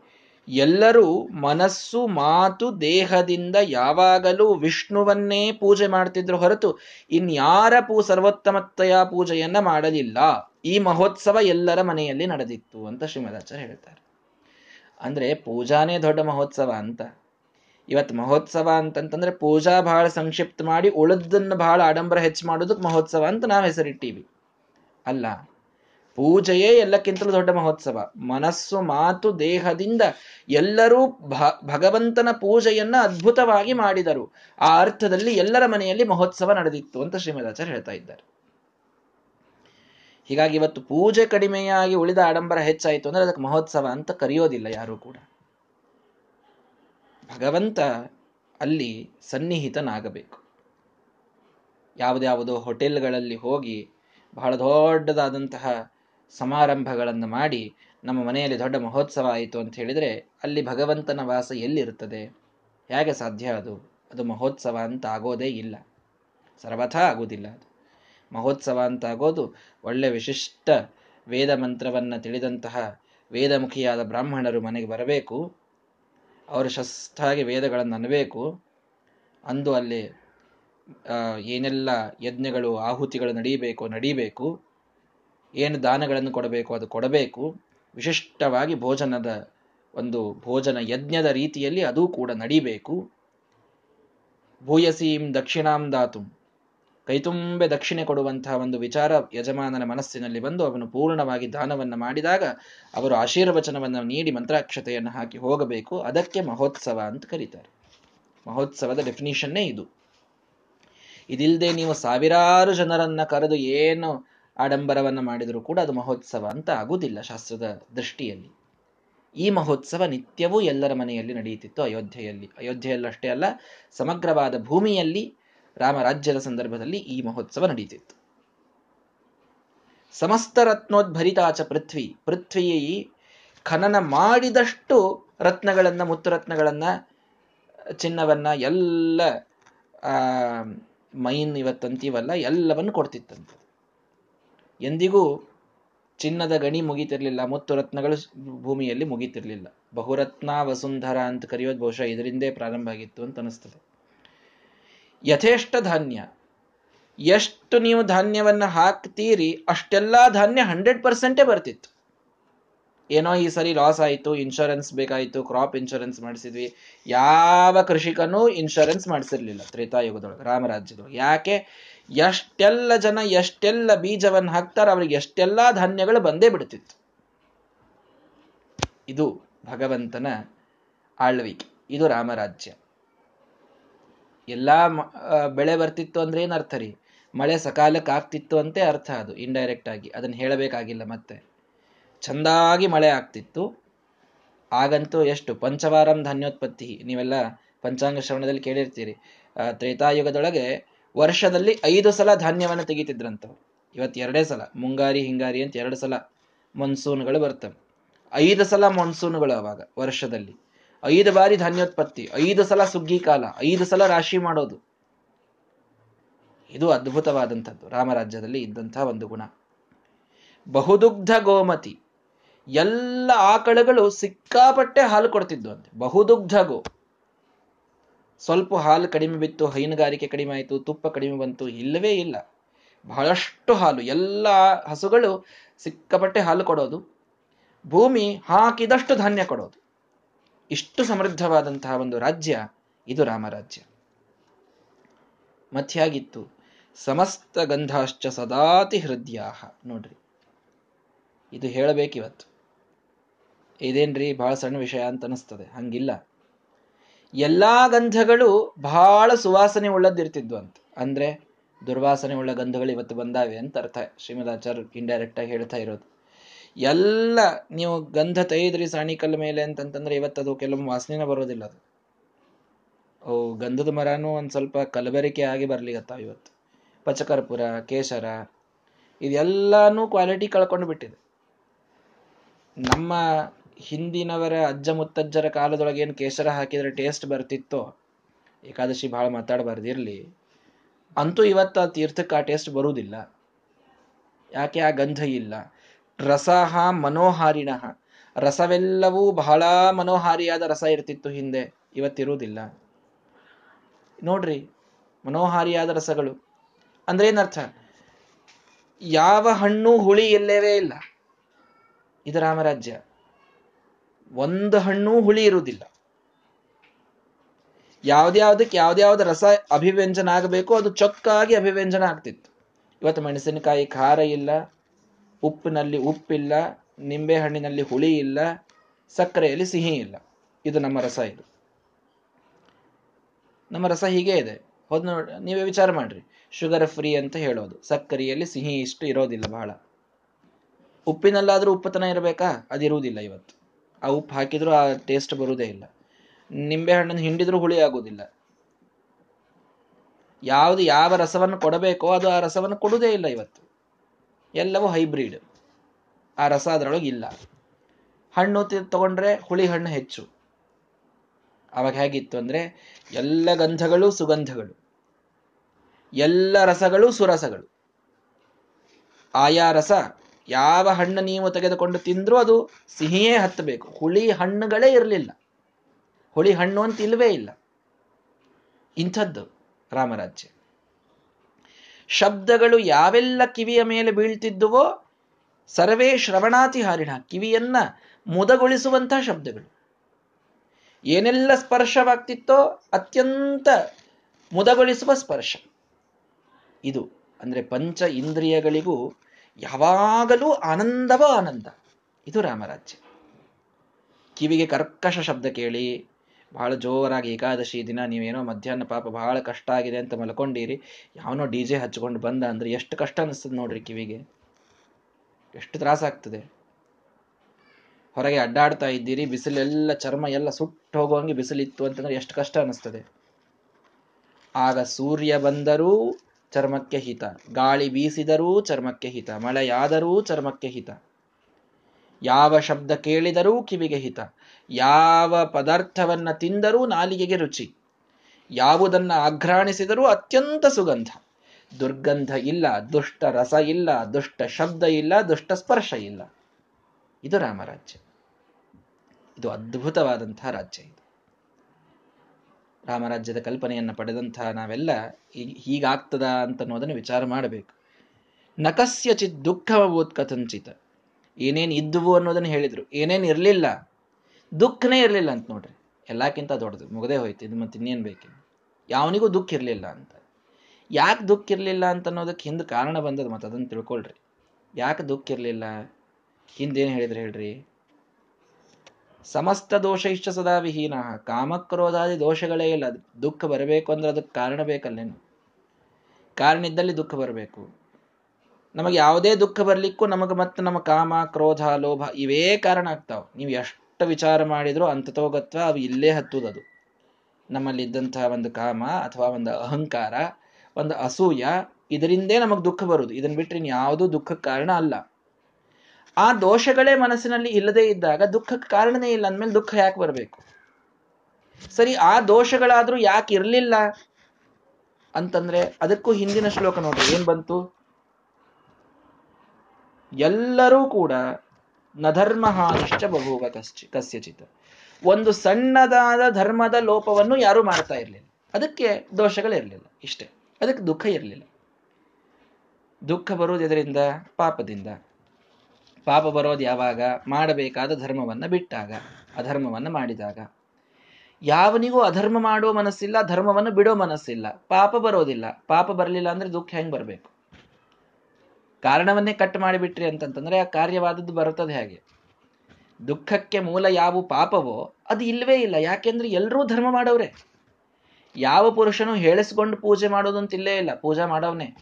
ಎಲ್ಲರೂ ಮನಸ್ಸು, ಮಾತು, ದೇಹದಿಂದ ಯಾವಾಗಲೂ ವಿಷ್ಣುವನ್ನೇ ಪೂಜೆ ಮಾಡ್ತಿದ್ರು ಹೊರತು ಇನ್ಯಾರ ಪೂ ಸರ್ವೋತ್ತಮತೆಯ ಪೂಜೆಯನ್ನ ಮಾಡಲಿಲ್ಲ. ಈ ಮಹೋತ್ಸವ ಎಲ್ಲರ ಮನೆಯಲ್ಲಿ ನಡೆದಿತ್ತು ಅಂತ ಶ್ರೀಮದಾಚಾರ್ಯ ಹೇಳ್ತಾರೆ. ಅಂದ್ರೆ ಪೂಜಾನೇ ದೊಡ್ಡ ಮಹೋತ್ಸವ ಅಂತ. ಇವತ್ತು ಮಹೋತ್ಸವ ಅಂತಂತಂದ್ರೆ ಪೂಜಾ ಬಹಳ ಸಂಕ್ಷಿಪ್ತ ಮಾಡಿ ಉಳಿದನ್ನು ಬಹಳ ಆಡಂಬರ ಹೆಚ್ಚು ಮಾಡೋದಕ್ಕೆ ಮಹೋತ್ಸವ ಅಂತ ನಾವು ಹೆಸರಿಟ್ಟೀವಿ. ಅಲ್ಲ, ಪೂಜೆಯೇ ಎಲ್ಲಕ್ಕಿಂತಲೂ ದೊಡ್ಡ ಮಹೋತ್ಸವ. ಮನಸ್ಸು, ಮಾತು, ದೇಹದಿಂದ ಎಲ್ಲರೂ ಭಗವಂತನ ಪೂಜೆಯನ್ನ ಅದ್ಭುತವಾಗಿ ಮಾಡಿದರು. ಆ ಅರ್ಥದಲ್ಲಿ ಎಲ್ಲರ ಮನೆಯಲ್ಲಿ ಮಹೋತ್ಸವ ನಡೆದಿತ್ತು ಅಂತ ಶ್ರೀಮದಾಚಾರ್ಯ ಹೇಳ್ತಾ ಇದ್ದಾರೆ. ಹೀಗಾಗಿ ಇವತ್ತು ಪೂಜೆ ಕಡಿಮೆಯಾಗಿ ಉಳಿದ ಆಡಂಬರ ಹೆಚ್ಚಾಯಿತು ಅಂದ್ರೆ ಅದಕ್ಕೆ ಮಹೋತ್ಸವ ಅಂತ ಕರೆಯೋದಿಲ್ಲ ಯಾರು ಕೂಡ. ಭಗವಂತ ಅಲ್ಲಿ ಸನ್ನಿಹಿತನಾಗಬೇಕು. ಯಾವುದ್ಯಾವುದೋ ಹೋಟೆಲ್ಗಳಲ್ಲಿ ಹೋಗಿ ಬಹಳ ದೊಡ್ಡದಾದಂತಹ ಸಮಾರಂಭಗಳನ್ನು ಮಾಡಿ ನಮ್ಮ ಮನೆಯಲ್ಲಿ ದೊಡ್ಡ ಮಹೋತ್ಸವ ಆಯಿತು ಅಂತ ಹೇಳಿದರೆ ಅಲ್ಲಿ ಭಗವಂತನ ವಾಸ ಎಲ್ಲಿರುತ್ತದೆ? ಹೇಗೆ ಸಾಧ್ಯ ಅದು? ಅದು ಮಹೋತ್ಸವ ಅಂತ ಆಗೋದೇ ಇಲ್ಲ. ಸರ್ವಥಾ ಆಗೋದಿಲ್ಲ ಅದು. ಮಹೋತ್ಸವ ಅಂತ ಆಗೋದು ಒಳ್ಳೆ ವಿಶಿಷ್ಟ ವೇದ ಮಂತ್ರವನ್ನು ತಿಳಿದಂತಹ ವೇದಮುಖಿಯಾದ ಬ್ರಾಹ್ಮಣರು ಮನೆಗೆ ಬರಬೇಕು. ಅವರು ಶಸ್ತ್ರಾಗಿ ವೇದಗಳನ್ನು ಅನ್ನಬೇಕು. ಅಂದು ಅಲ್ಲಿ ಏನೆಲ್ಲ ಯಜ್ಞಗಳು, ಆಹುತಿಗಳು ನಡೀಬೇಕು ನಡೀಬೇಕು, ಏನು ದಾನಗಳನ್ನು ಕೊಡಬೇಕು, ಅದು ಕೊಡಬೇಕು. ವಿಶಿಷ್ಟವಾಗಿ ಭೋಜನದ ಒಂದು ಭೋಜನ ಯಜ್ಞದ ರೀತಿಯಲ್ಲಿ ಅದೂ ಕೂಡ ನಡೀಬೇಕು. ಭೂಯಸೀಂ ದಕ್ಷಿಣಾಂ ದಾತು. ಕೈತುಂಬೆ ದಕ್ಷಿಣೆ ಕೊಡುವಂತಹ ಒಂದು ವಿಚಾರ ಯಜಮಾನನ ಮನಸ್ಸಿನಲ್ಲಿ ಬಂದು ಅವನು ಪೂರ್ಣವಾಗಿ ದಾನವನ್ನು ಮಾಡಿದಾಗ ಅವರು ಆಶೀರ್ವಚನವನ್ನು ನೀಡಿ ಮಂತ್ರಾಕ್ಷತೆಯನ್ನು ಹಾಕಿ ಹೋಗಬೇಕು. ಅದಕ್ಕೆ ಮಹೋತ್ಸವ ಅಂತ ಕರೀತಾರೆ. ಮಹೋತ್ಸವದ ಡೆಫಿನಿಷನ್ನೇ ಇದು. ಇದಿಲ್ಲದೆ ನೀವು ಸಾವಿರಾರು ಜನರನ್ನ ಕರೆದು ಏನು ಆಡಂಬರವನ್ನು ಮಾಡಿದರೂ ಕೂಡ ಅದು ಮಹೋತ್ಸವ ಅಂತ ಆಗುವುದಿಲ್ಲ ಶಾಸ್ತ್ರದ ದೃಷ್ಟಿಯಲ್ಲಿ. ಈ ಮಹೋತ್ಸವ ನಿತ್ಯವೂ ಎಲ್ಲರ ಮನೆಯಲ್ಲಿ ನಡೆಯುತ್ತಿತ್ತು. ಅಯೋಧ್ಯೆಯಲ್ಲಿ. ಅಯೋಧ್ಯೆಯಲ್ಲಷ್ಟೇ ಅಲ್ಲ, ಸಮಗ್ರವಾದ ಭೂಮಿಯಲ್ಲಿ ರಾಮರಾಜ್ಯದ ಸಂದರ್ಭದಲ್ಲಿ ಈ ಮಹೋತ್ಸವ ನಡೆಯುತ್ತಿತ್ತು ಸಮಸ್ತ ರತ್ನೋದ್ಭರಿತಾಚ ಪೃಥ್ವಿ ಪೃಥ್ವಿ ಖನನ ಮಾಡಿದಷ್ಟು ರತ್ನಗಳನ್ನ, ಮುತ್ತು ರತ್ನಗಳನ್ನ, ಚಿನ್ನವನ್ನ, ಎಲ್ಲ ಮೈನ್ ಇವತ್ತಂತೀವಲ್ಲ ಎಲ್ಲವನ್ನು ಕೊಡ್ತಿತ್ತಂತೆ. ಎಂದಿಗೂ ಚಿನ್ನದ ಗಣಿ ಮುಗಿತಿರ್ಲಿಲ್ಲ, ಮುತ್ತು ರತ್ನಗಳು ಭೂಮಿಯಲ್ಲಿ ಮುಗಿತಿರ್ಲಿಲ್ಲ. ಬಹುರತ್ನ ವಸುಂಧರ ಅಂತ ಕರೆಯೋದು ಬಹುಶಃ ಇದರಿಂದೇ ಪ್ರಾರಂಭ ಆಗಿತ್ತು ಅಂತ ಅನಿಸ್ತದೆ. ಯಥೇಷ್ಟ ಧಾನ್ಯ ಎಷ್ಟು ನೀವು ಧಾನ್ಯವನ್ನು ಹಾಕ್ತೀರಿ, ಅಷ್ಟೆಲ್ಲ ಧಾನ್ಯ ಹಂಡ್ರೆಡ್ ಪರ್ಸೆಂಟೇ ಬರ್ತಿತ್ತು. ಏನೋ ಈ ಸರಿ ಲಾಸ್ ಆಯಿತು ಇನ್ಶೂರೆನ್ಸ್ ಬೇಕಾಯಿತು ಕ್ರಾಪ್ ಇನ್ಶೂರೆನ್ಸ್ ಮಾಡಿಸಿದ್ವಿ. ಯಾವ ಕೃಷಿಕನೂ ಇನ್ಶೂರೆನ್ಸ್ ಮಾಡಿಸಿರ್ಲಿಲ್ಲ ತ್ರೇತಾಯುಗದೊಳಗೆ, ರಾಮರಾಜ್ಯದೊಳಗೆ. ಯಾಕೆ? ಎಷ್ಟೆಲ್ಲ ಜನ ಎಷ್ಟೆಲ್ಲ ಬೀಜವನ್ನು ಹಾಕ್ತಾರೆ ಅವ್ರಿಗೆ ಎಷ್ಟೆಲ್ಲ ಧಾನ್ಯಗಳು ಬಂದೇ ಬಿಡ್ತಿತ್ತು. ಇದು ಭಗವಂತನ ಆಳ್ವಿಕೆ, ಇದು ರಾಮರಾಜ್ಯ. ಎಲ್ಲಾ ಬೆಳೆ ಬರ್ತಿತ್ತು ಅಂದ್ರೆ ಏನ್ ಅರ್ಥ ರೀ? ಮಳೆ ಸಕಾಲಕ್ಕೆ ಆಗ್ತಿತ್ತು ಅಂತೆ ಅರ್ಥ ಅದು ಇಂಡೈರೆಕ್ಟ್ ಆಗಿ. ಅದನ್ನ ಹೇಳಬೇಕಾಗಿಲ್ಲ ಮತ್ತೆ. ಚಂದಾಗಿ ಮಳೆ ಆಗ್ತಿತ್ತು. ಆಗಂತೂ ಎಷ್ಟು? ಪಂಚವಾರಂ ಧಾನ್ಯೋತ್ಪತ್ತಿ. ನೀವೆಲ್ಲ ಪಂಚಾಂಗ ಶ್ರವಣದಲ್ಲಿ ಕೇಳಿರ್ತೀರಿ. ತ್ರೇತಾಯುಗದೊಳಗೆ ವರ್ಷದಲ್ಲಿ ಐದು ಸಲ ಧಾನ್ಯವನ್ನು ತೆಗಿತಿದ್ರಂತ ಇವತ್ತು ಎರಡೇ ಸಲ, ಮುಂಗಾರಿ, ಹಿಂಗಾರಿ ಅಂತ ಎರಡು ಸಲ ಮನ್ಸೂನ್ಗಳು ಬರ್ತವೆ. ಐದು ಸಲ ಮಾನ್ಸೂನ್ಗಳು ಅವಾಗ, ವರ್ಷದಲ್ಲಿ. ಐದು ಬಾರಿ ಧಾನ್ಯೋತ್ಪತ್ತಿ, ಐದು ಸಲ ಸುಗ್ಗಿ ಕಾಲ, ಐದು ಸಲ ರಾಶಿ ಮಾಡೋದು. ಇದು ಅದ್ಭುತವಾದಂಥದ್ದು. ರಾಮರಾಜ್ಯದಲ್ಲಿ ಇದ್ದಂತಹ ಒಂದು ಗುಣ. ಬಹುದುಗ್ಧ ಗೋಮತಿ. ಎಲ್ಲ ಆಕಳುಗಳು ಸಿಕ್ಕಾಪಟ್ಟೆ ಹಾಲು ಕೊಡ್ತಿದ್ವು ಅಂತೆ. ಬಹುದುಗ್ಧ ಗೋ. ಸ್ವಲ್ಪ ಹಾಲು ಕಡಿಮೆ ಬಿತ್ತು, ಹೈನುಗಾರಿಕೆ ಕಡಿಮೆ ಆಯಿತು, ತುಪ್ಪ ಕಡಿಮೆ ಬಂತು, ಇಲ್ಲವೇ ಇಲ್ಲ. ಬಹಳಷ್ಟು ಹಾಲು, ಎಲ್ಲ ಹಸುಗಳು ಸಿಕ್ಕಾಪಟ್ಟೆ ಹಾಲು ಕೊಡೋದು. ಭೂಮಿ ಹಾಕಿದಷ್ಟು ಧಾನ್ಯ ಕೊಡೋದು. ಇಷ್ಟು ಸಮೃದ್ಧವಾದಂತಹ ಒಂದು ರಾಜ್ಯ ಇದು ರಾಮರಾಜ್ಯ. ಮಧ್ಯಾಗಿತ್ತು ಸಮಸ್ತ ಗಂಧಾಶ್ಚ ಸದಾತಿ ಹೃದಯ ನೋಡ್ರಿ, ಇದು ಹೇಳಬೇಕಿವತ್ತು ಇದೇನ್ರಿ ಬಹಳ ಸಣ್ಣ ವಿಷಯ ಅಂತ ಅನಿಸ್ತದೆ, ಹಂಗಿಲ್ಲ. ಎಲ್ಲಾ ಗಂಧಗಳು ಬಹಳ ಸುವಾಸನೆ ಉಳ್ಳದಿರ್ತಿದ್ವು ಅಂತ. ಅಂದ್ರೆ ದುರ್ವಾಸನೆ ಉಳ್ಳ ಗಂಧಗಳು ಇವತ್ತು ಬಂದಾವೆ ಅಂತ ಅರ್ಥ ಶ್ರೀಮದಾಚಾರ್ಯ ಇಂಡೈರೆಕ್ಟ್ ಆಗಿ ಹೇಳ್ತಾ ಇರೋದು. ಎಲ್ಲ ನೀವು ಗಂಧ ತೈದ್ರಿ ಸಾಣಿಕಲ್ ಮೇಲೆ ಅಂತಂತಂದ್ರೆ ಇವತ್ತದು ಕೆಲವೊಮ್ಮೆ ವಾಸನೆನ ಬರೋದಿಲ್ಲ ಅದು. ಓ, ಗಂಧದ ಮರನೂ ಒಂದು ಸ್ವಲ್ಪ ಕಲಬೆರಿಕೆ ಆಗಿ ಬರ್ಲಿಗತ್ತಾವ ಇವತ್ತು. ಪಚಕರ್ಪುರ, ಕೇಸರ, ಇದೆಲ್ಲಾನು ಕ್ವಾಲಿಟಿ ಕಳ್ಕೊಂಡು ಬಿಟ್ಟಿದೆ. ನಮ್ಮ ಹಿಂದಿನವರ ಅಜ್ಜ ಮುತ್ತಜ್ಜರ ಕಾಲದೊಳಗೆ ಏನು ಕೇಸರ ಹಾಕಿದ್ರೆ ಟೇಸ್ಟ್ ಬರ್ತಿತ್ತೋ, ಏಕಾದಶಿ ಭಾಳ ಮಾತಾಡಬಾರ್ದಿರಲಿ. ಅಂತೂ ಇವತ್ತು ಆ ತೀರ್ಥಕ್ಕೆ ಆ ಟೇಸ್ಟ್ ಬರುವುದಿಲ್ಲ ಯಾಕೆ ಆ ಗಂಧ ಇಲ್ಲ? ರಸಹ ಮನೋಹಾರಿಣ. ರಸವೆಲ್ಲವೂ ಬಹಳ ಮನೋಹಾರಿಯಾದ ರಸ ಇರ್ತಿತ್ತು ಹಿಂದೆ. ಇವತ್ತಿರುವುದಿಲ್ಲ. ನೋಡ್ರಿ, ಮನೋಹಾರಿಯಾದ ರಸಗಳು. ಅಂದ್ರೆ ಏನರ್ಥ? ಯಾವ ಹಣ್ಣು ಹುಳಿ ಇಲ್ಲವೇ ಇಲ್ಲ. ಇದು ರಾಮರಾಜ್ಯ. ಒಂದು ಹಣ್ಣು ಹುಳಿ ಇರುವುದಿಲ್ಲ. ಯಾವ್ದ್ಯಾವ್ದಕ್ಕೆ ಯಾವ್ದ್ಯಾವ್ದು ರಸ ಅಭಿವ್ಯಂಜನ ಆಗಬೇಕು ಅದು ಚೊಕ್ಕಾಗಿ ಅಭಿವ್ಯಂಜನ ಆಗ್ತಿತ್ತು. ಇವತ್ತು ಮೆಣಸಿನಕಾಯಿ ಖಾರ ಇಲ್ಲ. ಉಪ್ಪಿನಲ್ಲಿ ಉಪ್ಪಿಲ್ಲ, ನಿಂಬೆಹಣ್ಣಿನಲ್ಲಿ ಹುಳಿ ಇಲ್ಲ, ಸಕ್ಕರೆಯಲ್ಲಿ ಸಿಹಿ ಇಲ್ಲ. ಇದು ನಮ್ಮ ರಸ ಇದು. ನಮ್ಮ ರಸ ಹೀಗೆ ಇದೆ. ಹೋದ್ ನೋಡಿ ನೀವೇ ವಿಚಾರ ಮಾಡ್ರಿ. ಶುಗರ್ ಫ್ರೀ ಅಂತ ಹೇಳೋದು. ಸಕ್ಕರೆಯಲ್ಲಿ ಸಿಹಿ ಇಷ್ಟು ಇರೋದಿಲ್ಲ ಬಹಳ. ಉಪ್ಪಿನಲ್ಲಾದ್ರೂ ಉಪ್ಪುತನ ಇರಬೇಕಾ? ಅದಿರುವುದಿಲ್ಲ ಇವತ್ತು. ಆ ಉಪ್ಪು ಹಾಕಿದ್ರೂ ಆ ಟೇಸ್ಟ್ ಬರುವುದೇ ಇಲ್ಲ. ನಿಂಬೆ ಹಣ್ಣನ್ನು ಹಿಂಡಿದ್ರೂ ಹುಳಿ ಆಗುವುದಿಲ್ಲ. ಯಾವುದು ಯಾವ ರಸವನ್ನು ಕೊಡಬೇಕೋ ಅದು ಆ ರಸವನ್ನು ಕೊಡುವುದೇ ಇಲ್ಲ ಇವತ್ತು. ಎಲ್ಲವೂ ಹೈಬ್ರಿಡ್. ಆ ರಸ ಅದರೊಳಗೆ ಇಲ್ಲ. ಹಣ್ಣು ತಗೊಂಡ್ರೆ ಹುಳಿ ಹಣ್ಣು ಹೆಚ್ಚು. ಅವಾಗ ಹೇಗಿತ್ತು ಅಂದ್ರೆ ಎಲ್ಲ ಗಂಧಗಳು ಸುಗಂಧಗಳು. ಎಲ್ಲ ರಸಗಳು ಸುರಸಗಳು. ಆಯಾ ರಸ ಯಾವ ಹಣ್ಣು ನೀವು ತೆಗೆದುಕೊಂಡು ತಿಂದ್ರೂ ಅದು ಸಿಹಿಯೇ ಹತ್ತಬೇಕು. ಹುಳಿ ಹಣ್ಣುಗಳೇ ಇರಲಿಲ್ಲ. ಹುಳಿ ಹಣ್ಣು ಅಂತ ಇಲ್ವೇ ಇಲ್ಲ. ಇಂಥದ್ದು ರಾಮರಾಜ್ಯ. ಶಬ್ದಗಳು ಯಾವೆಲ್ಲ ಕಿವಿಯ ಮೇಲೆ ಬೀಳ್ತಿದ್ದುವೋ ಸರ್ವೇ ಶ್ರವಣಾತಿಹಾರಿಣ ಕಿವಿಯನ್ನ ಮುದಗೊಳಿಸುವಂತಹ ಶಬ್ದಗಳು. ಏನೆಲ್ಲ ಸ್ಪರ್ಶವಾಗ್ತಿತ್ತೋ ಅತ್ಯಂತ ಮುದಗೊಳಿಸುವ ಸ್ಪರ್ಶ. ಇದು ಅಂದ್ರೆ ಪಂಚ ಇಂದ್ರಿಯಗಳಿಗೂ ಯಾವಾಗಲೂ ಆನಂದವೋ ಆನಂದ. ಇದು ರಾಮರಾಜ್ಯ. ಕಿವಿಗೆ ಕರ್ಕಶ ಶಬ್ದ ಕೇಳಿ ಬಹಳ ಜೋರಾಗಿ ಏಕಾದಶಿ ದಿನ, ನೀವೇನೋ ಮಧ್ಯಾಹ್ನ ಪಾಪ ಬಹಳ ಕಷ್ಟ ಆಗಿದೆ ಅಂತ ಮಲ್ಕೊಂಡಿರಿ. ಯಾವನೋ ಡಿ ಜೆ ಹಚ್ಕೊಂಡು ಬಂದ ಅಂದ್ರೆ ಎಷ್ಟು ಕಷ್ಟ ಅನಿಸ್ತದೆ ನೋಡ್ರಿ ಕಿವಿಗೆ. ಎಷ್ಟು ತ್ರಾಸ ಆಗ್ತದೆ. ಹೊರಗೆ ಅಡ್ಡಾಡ್ತಾ ಇದ್ದೀರಿ, ಬಿಸಿಲೆಲ್ಲ, ಚರ್ಮ ಎಲ್ಲ ಸುಟ್ಟು ಹೋಗುವಂಗೆ ಬಿಸಿಲಿತ್ತು ಅಂತಂದ್ರೆ ಎಷ್ಟು ಕಷ್ಟ ಅನಿಸ್ತದೆ. ಆಗ ಸೂರ್ಯ ಬಂದರೂ ಚರ್ಮಕ್ಕೆ ಹಿತ, ಗಾಳಿ ಬೀಸಿದರೂ ಚರ್ಮಕ್ಕೆ ಹಿತ, ಮಳೆಯಾದರೂ ಚರ್ಮಕ್ಕೆ ಹಿತ. ಯಾವ ಶಬ್ದ ಕೇಳಿದರೂ ಕಿವಿಗೆ ಹಿತ. ಯಾವ ಪದಾರ್ಥವನ್ನ ತಿಂದರೂ ನಾಲಿಗೆಗೆ ರುಚಿ. ಯಾವುದನ್ನ ಆಘ್ರಾಣಿಸಿದರೂ ಅತ್ಯಂತ ಸುಗಂಧ. ದುರ್ಗಂಧ ಇಲ್ಲ, ದುಷ್ಟ ರಸ ಇಲ್ಲ, ದುಷ್ಟ ಶಬ್ದ ಇಲ್ಲ, ದುಷ್ಟ ಸ್ಪರ್ಶ ಇಲ್ಲ. ಇದು ರಾಮರಾಜ್ಯ. ಇದು ಅದ್ಭುತವಾದಂತಹ ರಾಜ್ಯ ಇದು. ರಾಮರಾಜ್ಯದ ಕಲ್ಪನೆಯನ್ನು ಪಡೆದಂತಹ ನಾವೆಲ್ಲ ಹೀಗಾಗ್ತದ ಅಂತ ಅನ್ನೋದನ್ನು ವಿಚಾರ ಮಾಡಬೇಕು. ನಕಸ್ಯಚಿತ್ ದುಃಖವಬೋತ್ ಕಥಂಚಿತ ಏನೇನು ಇದ್ದುವು ಅನ್ನೋದನ್ನು ಹೇಳಿದ್ರು. ಏನೇನು ಇರಲಿಲ್ಲ. ದುಃಖನೇ ಇರಲಿಲ್ಲ ಅಂತ ನೋಡ್ರಿ. ಎಲ್ಲಕ್ಕಿಂತ ದೊಡ್ಡದು. ಮುಗದೆ ಹೋಯ್ತು. ಇದು ಮತ್ತೆ ಇನ್ನೇನು ಬೇಕು ಯಾವನಿಗೂ ದುಃಖ ಇರಲಿಲ್ಲ ಅಂತ. ಯಾಕೆ ದುಃಖ ಇರಲಿಲ್ಲ ಅಂತ ಅನ್ನೋದಕ್ಕೆ ಹಿಂದೆ ಕಾರಣ ಬಂದದ ಮತ್ತೆ ಅದನ್ನು ತಿಳ್ಕೊಳ್ರಿ. ಯಾಕೆ ದುಃಖ ಇರಲಿಲ್ಲ? ಹಿಂದೇನು ಹೇಳಿದ್ರೆ ಹೇಳ್ರಿ? ಸಮಸ್ತ ದೋಷ ಇಷ್ಟ ಸದಾ ವಿಹೀನ ಕಾಮಕ್ರೋಧಾದಿ ದೋಷಗಳೇ ಇಲ್ಲ. ದುಃಖ ಬರಬೇಕು ಅಂದ್ರೆ ಅದಕ್ಕೆ ಕಾರಣ ಬೇಕಲ್ಲೇನು? ಕಾರಣ ಇದ್ದಲ್ಲಿ ದುಃಖ ಬರಬೇಕು. ನಮಗೆ ಯಾವುದೇ ದುಃಖ ಬರಲಿಕ್ಕೂ ನಮಗೆ ಮತ್ತೆ ನಮ್ಮ ಕಾಮ, ಕ್ರೋಧ, ಲೋಭ ಇವೇ ಕಾರಣ ಆಗ್ತಾವ. ನೀವು ಎಷ್ಟು ವಿಚಾರ ಮಾಡಿದ್ರು ಅಂತತೋಗತ್ವ ಅವು ಇಲ್ಲೇ ಹತ್ತುದದು. ನಮ್ಮಲ್ಲಿದ್ದಂತಹ ಒಂದು ಕಾಮ ಅಥವಾ ಒಂದು ಅಹಂಕಾರ, ಒಂದು ಅಸೂಯ ಇದರಿಂದೇ ನಮಗೆ ದುಃಖ ಬರುದು. ಇದನ್ನ ಬಿಟ್ಟರೆ ಯಾವುದೂ ದುಃಖಕ್ಕೆ ಕಾರಣ ಅಲ್ಲ. ಆ ದೋಷಗಳೇ ಮನಸ್ಸಿನಲ್ಲಿ ಇಲ್ಲದೇ ಇದ್ದಾಗ ದುಃಖಕ್ಕೆ ಕಾರಣನೇ ಇಲ್ಲ. ಅಂದ್ಮೇಲೆ ದುಃಖ ಯಾಕೆ ಬರಬೇಕು? ಸರಿ, ಆ ದೋಷಗಳಾದರೂ ಯಾಕೆ ಇರಲಿಲ್ಲ ಅಂತಂದ್ರೆ ಅದಕ್ಕೂ ಹಿಂದಿನ ಶ್ಲೋಕ ನೋಡ್ರಿ. ಏನ್ ಬಂತು? ಎಲ್ಲರೂ ಕೂಡ ನಧರ್ಮ ಹಾನಿಶ್ಚ ಬಹುವ ಕಶ್ಚಿ ಕಸ್ಯಚಿತ್. ಒಂದು ಸಣ್ಣದಾದ ಧರ್ಮದ ಲೋಪವನ್ನು ಯಾರೂ ಮಾಡ್ತಾ ಇರಲಿಲ್ಲ. ಅದಕ್ಕೆ ದೋಷಗಳಿರಲಿಲ್ಲ, ಇಷ್ಟೇ. ಅದಕ್ಕೆ ದುಃಖ ಇರಲಿಲ್ಲ. ದುಃಖ ಬರುವುದು ಇದರಿಂದ ಪಾಪದಿಂದ. ಪಾಪ ಬರೋದು ಯಾವಾಗ? ಮಾಡಬೇಕಾದ ಧರ್ಮವನ್ನ ಬಿಟ್ಟಾಗ, ಅಧರ್ಮವನ್ನ ಮಾಡಿದಾಗ. ಯಾವನಿಗೂ ಅಧರ್ಮ ಮಾಡುವ ಮನಸ್ಸಿಲ್ಲ, ಧರ್ಮವನ್ನು ಬಿಡೋ ಮನಸ್ಸಿಲ್ಲ. ಪಾಪ ಬರೋದಿಲ್ಲ. ಪಾಪ ಬರಲಿಲ್ಲ ಅಂದ್ರೆ ದುಃಖ ಹೆಂಗೆ ಬರಬೇಕು? ಕಾರಣವನ್ನೇ ಕಟ್ ಮಾಡಿಬಿಟ್ರಿ ಅಂತಂತಂದ್ರೆ ಆ ಕಾರ್ಯವಾದದ್ದು ಬರುತ್ತದೆ ಹಾಗೆ. ದುಃಖಕ್ಕೆ ಮೂಲ ಯಾವ ಪಾಪವೋ ಅದು ಇಲ್ಲವೇ ಇಲ್ಲ. ಯಾಕೆಂದ್ರೆ ಎಲ್ಲರೂ ಧರ್ಮ ಮಾಡವ್ರೆ. ಯಾವ ಪುರುಷನು ಹೇಳಿಸ್ಕೊಂಡು ಪೂಜೆ ಮಾಡೋದು ಅಂತ ಇಲ್ಲೇ ಇಲ್ಲ. ಪೂಜೆ ಮಾಡವನೇ.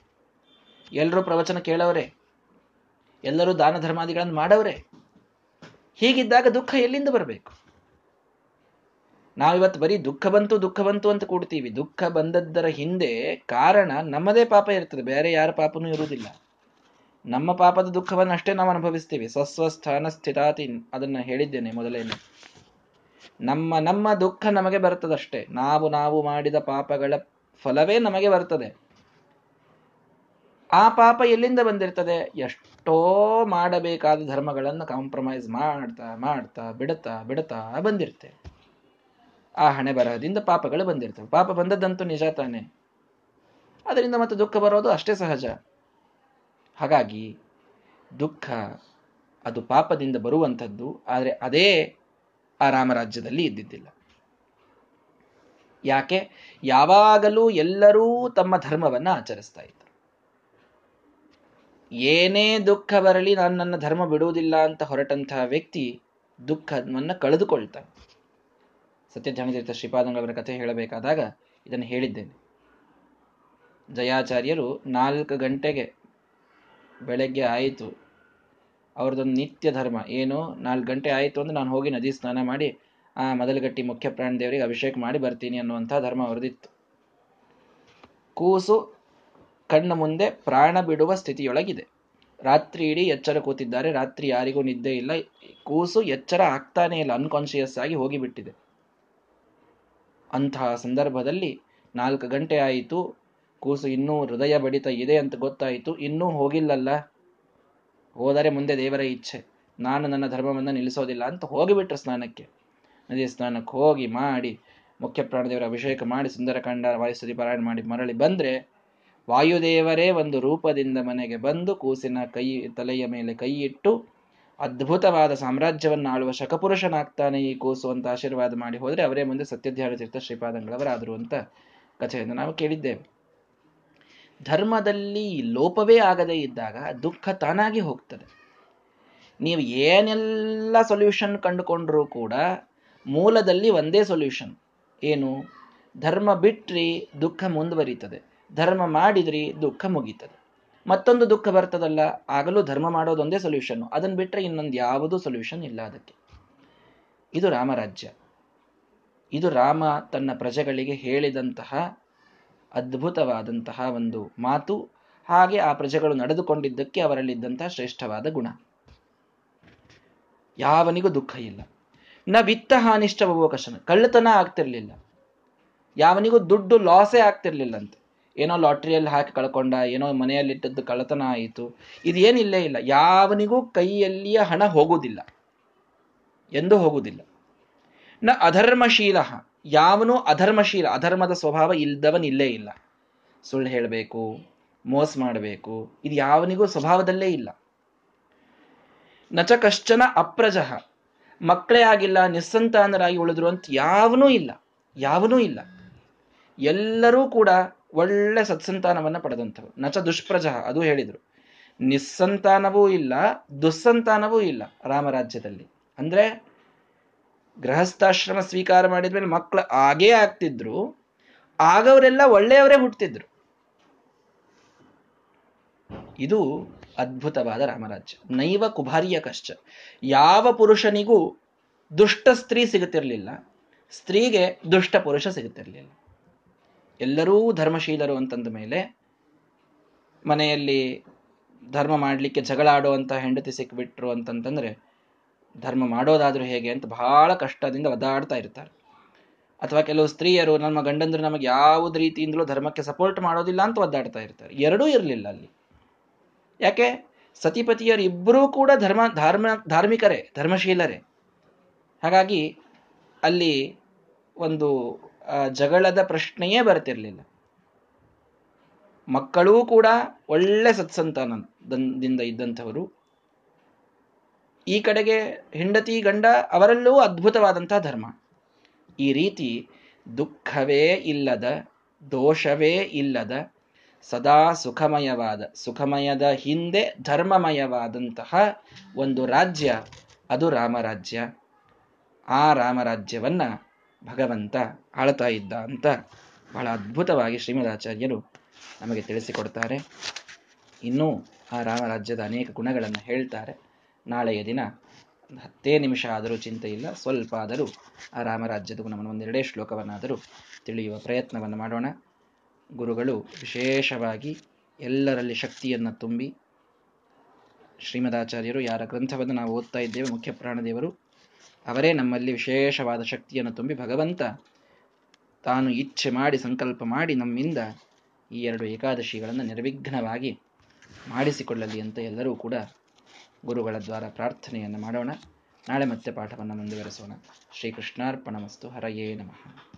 ಎಲ್ಲರೂ ಪ್ರವಚನ ಕೇಳವ್ರೆ. ಎಲ್ಲರೂ ದಾನ ಧರ್ಮಾದಿಗಳನ್ನು ಮಾಡವ್ರೆ. ಹೀಗಿದ್ದಾಗ ದುಃಖ ಎಲ್ಲಿಂದ ಬರಬೇಕು? ನಾವಿವತ್ತು ಬರೀ ದುಃಖ ಬಂತು ದುಃಖ ಬಂತು ಅಂತ ಕೂಡ್ತೀವಿ. ದುಃಖ ಬಂದದ್ದರ ಹಿಂದೆ ಕಾರಣ ನಮ್ಮದೇ ಪಾಪ ಇರ್ತದೆ. ಬೇರೆ ಯಾರ ಪಾಪನೂ ಇರುವುದಿಲ್ಲ. ನಮ್ಮ ಪಾಪದ ದುಃಖವನ್ನು ಅಷ್ಟೇ ನಾವು ಅನುಭವಿಸ್ತೀವಿ. ಸ್ವಸ್ವಸ್ಥಾನ ಸ್ಥಿತಾತಿ ಅದನ್ನು ಹೇಳಿದ್ದೇನೆ ಮೊದಲೇನೆ. ನಮ್ಮ ನಮ್ಮ ದುಃಖ ನಮಗೆ ಬರ್ತದಷ್ಟೇ ನಾವು ನಾವು ಮಾಡಿದ ಪಾಪಗಳ ಫಲವೇ ನಮಗೆ ಬರ್ತದೆ ಆ ಪಾಪ ಎಲ್ಲಿಂದ ಬಂದಿರ್ತದೆ? ಎಷ್ಟೋ ಮಾಡಬೇಕಾದ ಧರ್ಮಗಳನ್ನು ಕಾಂಪ್ರಮೈಸ್ ಮಾಡ್ತಾ ಮಾಡ್ತಾ ಬಿಡುತ್ತಾ ಬಿಡುತ್ತಾ ಬಂದಿರ್ತೇವೆ ಆ ಹಣೆ ಬರಹದಿಂದ ಪಾಪಗಳು ಬಂದಿರ್ತವೆ. ಪಾಪ ಬಂದದ್ದಂತೂ ನಿಜ ತಾನೆ. ಅದರಿಂದ ಮತ್ತೆ ದುಃಖ ಬರೋದು ಅಷ್ಟೇ ಸಹಜ. ಹಾಗಾಗಿ ದುಃಖ ಅದು ಪಾಪದಿಂದ ಬರುವಂಥದ್ದು, ಆದರೆ ಅದೇ ಆ ರಾಮರಾಜ್ಯದಲ್ಲಿ ಇದ್ದಿದ್ದಿಲ್ಲ. ಯಾಕೆ? ಯಾವಾಗಲೂ ಎಲ್ಲರೂ ತಮ್ಮ ಧರ್ಮವನ್ನ ಆಚರಿಸ್ತಾ ಇದ್ದರು ಏನೇ ದುಃಖ ಬರಲಿ ನಾನು ನನ್ನ ಧರ್ಮ ಬಿಡುವುದಿಲ್ಲ ಅಂತ ಹೊರಟಂತಹ ವ್ಯಕ್ತಿ ದುಃಖವನ್ನು ಕಳೆದುಕೊಳ್ತಾನೆ. ಸತ್ಯಧ್ಯಾನತೀರ್ಥ ಶ್ರೀಪಾದಂಗಳವರ ಕಥೆ ಹೇಳಬೇಕಾದಾಗ ಇದನ್ನು ಹೇಳಿದ್ದೇನೆ. ಜಯಾಚಾರ್ಯರು ನಾಲ್ಕು ಗಂಟೆಗೆ ಬೆಳಗ್ಗೆ ಆಯಿತು. ಅವ್ರದ್ದೊಂದು ನಿತ್ಯ ಧರ್ಮ. ಏನು ನಾಲ್ಕು ಗಂಟೆ ಆಯಿತು ಅಂದ್ರೆ ನಾನು ಹೋಗಿ ನದಿ ಸ್ನಾನ ಮಾಡಿ, ಆ ಮೊದಲಗಟ್ಟಿ ಮುಖ್ಯ ಪ್ರಾಣ ದೇವರಿಗೆ ಅಭಿಷೇಕ ಮಾಡಿ ಬರ್ತೀನಿ ಅನ್ನುವಂಥ ಧರ್ಮ ಅವ್ರದಿತ್ತು. ಕೂಸು ಕಣ್ಣ ಮುಂದೆ ಪ್ರಾಣ ಬಿಡುವ ಸ್ಥಿತಿಯೊಳಗಿದೆ. ರಾತ್ರಿ ಇಡೀ ಎಚ್ಚರ ಕೂತಿದ್ದಾರೆ. ರಾತ್ರಿ ಯಾರಿಗೂ ನಿದ್ದೆ ಇಲ್ಲ. ಕೂಸು ಎಚ್ಚರ ಆಗ್ತಾನೇ ಇಲ್ಲ. ಅನ್ಕಾನ್ಶಿಯಸ್ ಆಗಿ ಹೋಗಿಬಿಟ್ಟಿದೆ. ಅಂತಹ ಸಂದರ್ಭದಲ್ಲಿ ನಾಲ್ಕು ಗಂಟೆ ಆಯಿತು. ಕೂಸು ಇನ್ನೂ ಹೃದಯ ಬಡಿತ ಇದೆ ಅಂತ ಗೊತ್ತಾಯಿತು. ಇನ್ನೂ ಹೋಗಿಲ್ಲಲ್ಲ? ಹೋದರೆ ಮುಂದೆ ದೇವರ ಇಚ್ಛೆ. ನಾನು ನನ್ನ ಧರ್ಮವನ್ನು ನಿಲ್ಲಿಸೋದಿಲ್ಲ ಅಂತ ಹೋಗಿಬಿಟ್ರು ಸ್ನಾನಕ್ಕೆ. ನದಿ ಸ್ನಾನಕ್ಕೆ ಹೋಗಿ ಮಾಡಿ, ಮುಖ್ಯ ಪ್ರಾಣದೇವರ ಅಭಿಷೇಕ ಮಾಡಿ, ಸುಂದರಕಾಂಡ, ವಾಯುಸ್ತುತಿ ಪಾರಾಯಣ ಮಾಡಿ ಮರಳಿ ಬಂದರೆ ವಾಯುದೇವರೇ ಒಂದು ರೂಪದಿಂದ ಮನೆಗೆ ಬಂದು ಕೂಸಿನ ಕೈ, ತಲೆಯ ಮೇಲೆ ಕೈ ಇಟ್ಟು ಅದ್ಭುತವಾದ ಸಾಮ್ರಾಜ್ಯವನ್ನು ಆಳುವ ಶಕಪುರುಷನಾಗ್ತಾನೆ ಈ ಕೂಸು ಅಂತ ಆಶೀರ್ವಾದ ಮಾಡಿ ಹೋದರೆ ಅವರೇ ಮುಂದೆ ಸತ್ಯಧ್ಯಾನ ತೀರ್ಥ ಶ್ರೀಪಾದಂಗಳವರಾದರು ಅಂತ ಕಥೆಯನ್ನು ನಾವು ಕೇಳಿದ್ದೇವೆ. ಧರ್ಮದಲ್ಲಿ ಲೋಪವೇ ಆಗದೇ ಇದ್ದಾಗ ದುಃಖ ತಾನಾಗಿ ಹೋಗ್ತದೆ. ನೀವು ಏನೆಲ್ಲ ಸೊಲ್ಯೂಷನ್ ಕಂಡುಕೊಂಡರೂ ಕೂಡ ಮೂಲದಲ್ಲಿ ಒಂದೇ ಸೊಲ್ಯೂಷನ್ ಏನು? ಧರ್ಮ ಬಿಟ್ರಿ ದುಃಖ ಮುಂದುವರಿತದೆ. ಧರ್ಮ ಮಾಡಿದ್ರಿ ದುಃಖ ಮುಗೀತದೆ. ಮತ್ತೊಂದು ದುಃಖ ಬರ್ತದಲ್ಲ, ಆಗಲೂ ಧರ್ಮ ಮಾಡೋದೊಂದೇ ಸೊಲ್ಯೂಷನ್ ಅದನ್ನು ಬಿಟ್ಟರೆ ಇನ್ನೊಂದು ಯಾವುದೂ ಸೊಲ್ಯೂಷನ್ ಇಲ್ಲ ಅದಕ್ಕೆ. ಇದು ರಾಮರಾಜ್ಯ. ಇದು ರಾಮ ತನ್ನ ಪ್ರಜೆಗಳಿಗೆ ಹೇಳಿದಂತಹ ಅದ್ಭುತವಾದಂತಹ ಒಂದು ಮಾತು. ಹಾಗೆ ಆ ಪ್ರಜೆಗಳು ನಡೆದುಕೊಂಡಿದ್ದಕ್ಕೆ ಅವರಲ್ಲಿದ್ದಂತಹ ಶ್ರೇಷ್ಠವಾದ ಗುಣ. ಯಾವನಿಗೂ ದುಃಖ ಇಲ್ಲ. ನ ವಿತ್ತ ಹಾನಿಷ್ಠ ಕಶನ. ಕಳ್ಳತನ ಆಗ್ತಿರ್ಲಿಲ್ಲ. ಯಾವನಿಗೂ ದುಡ್ಡು ಲಾಸೇ ಆಗ್ತಿರ್ಲಿಲ್ಲಂತೆ. ಏನೋ ಲಾಟ್ರಿಯಲ್ಲಿ ಹಾಕಿ ಕಳ್ಕೊಂಡ, ಏನೋ ಮನೆಯಲ್ಲಿಟ್ಟದ್ದು ಕಳ್ಳತನ ಆಯಿತು. ಇದೇನಿಲ್ಲೇ ಇಲ್ಲ. ಯಾವನಿಗೂ ಕೈಯಲ್ಲಿಯ ಹಣ ಹೋಗುವುದಿಲ್ಲ. ಎಂದು ಹೋಗುವುದಿಲ್ಲ. ನ ಅಧರ್ಮಶೀಲ. ಯಾವನು ಅಧರ್ಮಶೀಲ, ಅಧರ್ಮದ ಸ್ವಭಾವ ಇಲ್ಲದವನಿಲ್ಲೇ ಇಲ್ಲ. ಸುಳ್ಳು ಹೇಳಬೇಕು, ಮೋಸ ಮಾಡಬೇಕು, ಇದು ಯಾವನಿಗೂ ಸ್ವಭಾವದಲ್ಲೇ ಇಲ್ಲ. ನಚ ಕಶ್ಚನ ಅಪ್ರಜಃ, ಮಕ್ಕಳೇ ಆಗಿಲ್ಲ, ನಿಸ್ಸಂತಾನರಾಗಿ ಉಳಿದ್ರು ಅಂತ ಯಾವನೂ ಇಲ್ಲ ಯಾವನೂ ಇಲ್ಲ. ಎಲ್ಲರೂ ಕೂಡ ಒಳ್ಳೆ ಸತ್ಸಂತಾನವನ್ನು ಪಡೆದಂಥವು ನಚ ದುಷ್ಪ್ರಜಃ, ಅದು ಹೇಳಿದರು. ನಿಸ್ಸಂತಾನವೂ ಇಲ್ಲ, ದುಸ್ಸಂತಾನವೂ ಇಲ್ಲ ರಾಮರಾಜ್ಯದಲ್ಲಿ. ಅಂದ್ರೆ ಗೃಹಸ್ಥಾಶ್ರಮ ಸ್ವೀಕಾರ ಮಾಡಿದ ಮೇಲೆ ಮಕ್ಕಳು ಆಗೇ ಆಗ್ತಿದ್ರು, ಆಗವರೆಲ್ಲ ಒಳ್ಳೆಯವರೇ ಹುಟ್ಟಿದ್ರು ಇದು ಅದ್ಭುತವಾದ ರಾಮರಾಜ್ಯ. ನೈವ ಕುಭಾರಿಯ ಕಷ್ಟ ಯಾವ ಪುರುಷನಿಗೂ ದುಷ್ಟ ಸ್ತ್ರೀ ಸಿಗುತ್ತಿರಲಿಲ್ಲ, ಸ್ತ್ರೀಗೆ ದುಷ್ಟ ಪುರುಷ ಸಿಗುತ್ತಿರಲಿಲ್ಲ. ಎಲ್ಲರೂ ಧರ್ಮಶೀಲರು ಅಂತಂದ ಮೇಲೆ ಮನೆಯಲ್ಲಿ ಧರ್ಮ ಮಾಡಲಿಕ್ಕೆ ಜಗಳ ಆಡುವಂಥ ಹೆಂಡತಿ ಸಿಕ್ಬಿಟ್ರು ಅಂತಂತಂದ್ರೆ ಧರ್ಮ ಮಾಡೋದಾದ್ರೂ ಹೇಗೆ ಅಂತ ಬಹಳ ಕಷ್ಟದಿಂದ ಒದ್ದಾಡ್ತಾ ಇರ್ತಾರೆ. ಅಥವಾ ಕೆಲವು ಸ್ತ್ರೀಯರು, ನಮ್ಮ ಗಂಡಂದ್ರೆ ನಮಗೆ ಯಾವುದೇ ರೀತಿಯಿಂದಲೂ ಧರ್ಮಕ್ಕೆ ಸಪೋರ್ಟ್ ಮಾಡೋದಿಲ್ಲ ಅಂತ ಒದ್ದಾಡ್ತಾ ಇರ್ತಾರೆ. ಎರಡೂ ಇರಲಿಲ್ಲ ಅಲ್ಲಿ. ಯಾಕೆ? ಸತಿಪತಿಯರು ಇಬ್ಬರೂ ಕೂಡ ಧರ್ಮ, ಧಾರ್ಮ, ಧಾರ್ಮಿಕರೇ, ಧರ್ಮಶೀಲರೇ. ಹಾಗಾಗಿ ಅಲ್ಲಿ ಒಂದು ಜಗಳದ ಪ್ರಶ್ನೆಯೇ ಬರ್ತಿರಲಿಲ್ಲ. ಮಕ್ಕಳೂ ಕೂಡ ಒಳ್ಳೆ ಸತ್ಸಂತಾನದಿಂದ ಇದ್ದಂಥವರು. ಈ ಕಡೆಗೆ ಹೆಂಡತಿ ಗಂಡ ಅವರಲ್ಲೂ ಅದ್ಭುತವಾದಂತಹ ಧರ್ಮ. ಈ ರೀತಿ ದುಃಖವೇ ಇಲ್ಲದ, ದೋಷವೇ ಇಲ್ಲದ, ಸದಾ ಸುಖಮಯವಾದ, ಸುಖಮಯದ ಹಿಂದೆ ಧರ್ಮಮಯವಾದಂತಹ ಒಂದು ರಾಜ್ಯ ಅದು ರಾಮರಾಜ್ಯ. ಆ ರಾಮರಾಜ್ಯವನ್ನ ಭಗವಂತ ಆಳ್ತಾ ಇದ್ದ ಅಂತ ಬಹಳ ಅದ್ಭುತವಾಗಿ ಶ್ರೀಮದಾಚಾರ್ಯರು ನಮಗೆ ತಿಳಿಸಿಕೊಡ್ತಾರೆ. ಇನ್ನೂ ಆ ರಾಮರಾಜ್ಯದ ಅನೇಕ ಗುಣಗಳನ್ನು ಹೇಳ್ತಾರೆ. ನಾಳೆಯ ದಿನ ಹತ್ತೇ ನಿಮಿಷ ಆದರೂ ಚಿಂತೆ ಇಲ್ಲ. ಸ್ವಲ್ಪ ಆದರೂ ಆ ರಾಮರಾಜ್ಯದ ಗುಣವನ್ನು ಒಂದೆರಡೇ ಶ್ಲೋಕವನ್ನಾದರೂ ತಿಳಿಯುವ ಪ್ರಯತ್ನವನ್ನು ಮಾಡೋಣ. ಗುರುಗಳು, ವಿಶೇಷವಾಗಿ ಎಲ್ಲರಲ್ಲಿ ಶಕ್ತಿಯನ್ನು ತುಂಬಿ ಶ್ರೀಮದಾಚಾರ್ಯರು, ಯಾರ ಗ್ರಂಥವನ್ನು ನಾವು ಓದ್ತಾ ಇದ್ದೇವೆ ಮುಖ್ಯ ಪ್ರಾಣದೇವರು ಅವರೇ ನಮ್ಮಲ್ಲಿ ವಿಶೇಷವಾದ ಶಕ್ತಿಯನ್ನು ತುಂಬಿ ಭಗವಂತ ತಾನು ಇಚ್ಛೆ ಮಾಡಿ, ಸಂಕಲ್ಪ ಮಾಡಿ ನಮ್ಮಿಂದ ಈ ಎರಡು ಏಕಾದಶಿಗಳನ್ನು ನಿರ್ವಿಘ್ನವಾಗಿ ಮಾಡಿಸಿಕೊಳ್ಳಲಿ ಅಂತ ಎಲ್ಲರೂ ಕೂಡ ಗುರುಗಳ ದ್ವಾರ ಪ್ರಾರ್ಥನೆಯನ್ನು ಮಾಡೋಣ. ನಾಳೆ ಮತ್ತೆ ಪಾಠವನ್ನು ಮುಂದುವರೆಸೋಣ. ಶ್ರೀಕೃಷ್ಣಾರ್ಪಣ ಮಸ್ತು ಹರಯೇ ನಮಃ.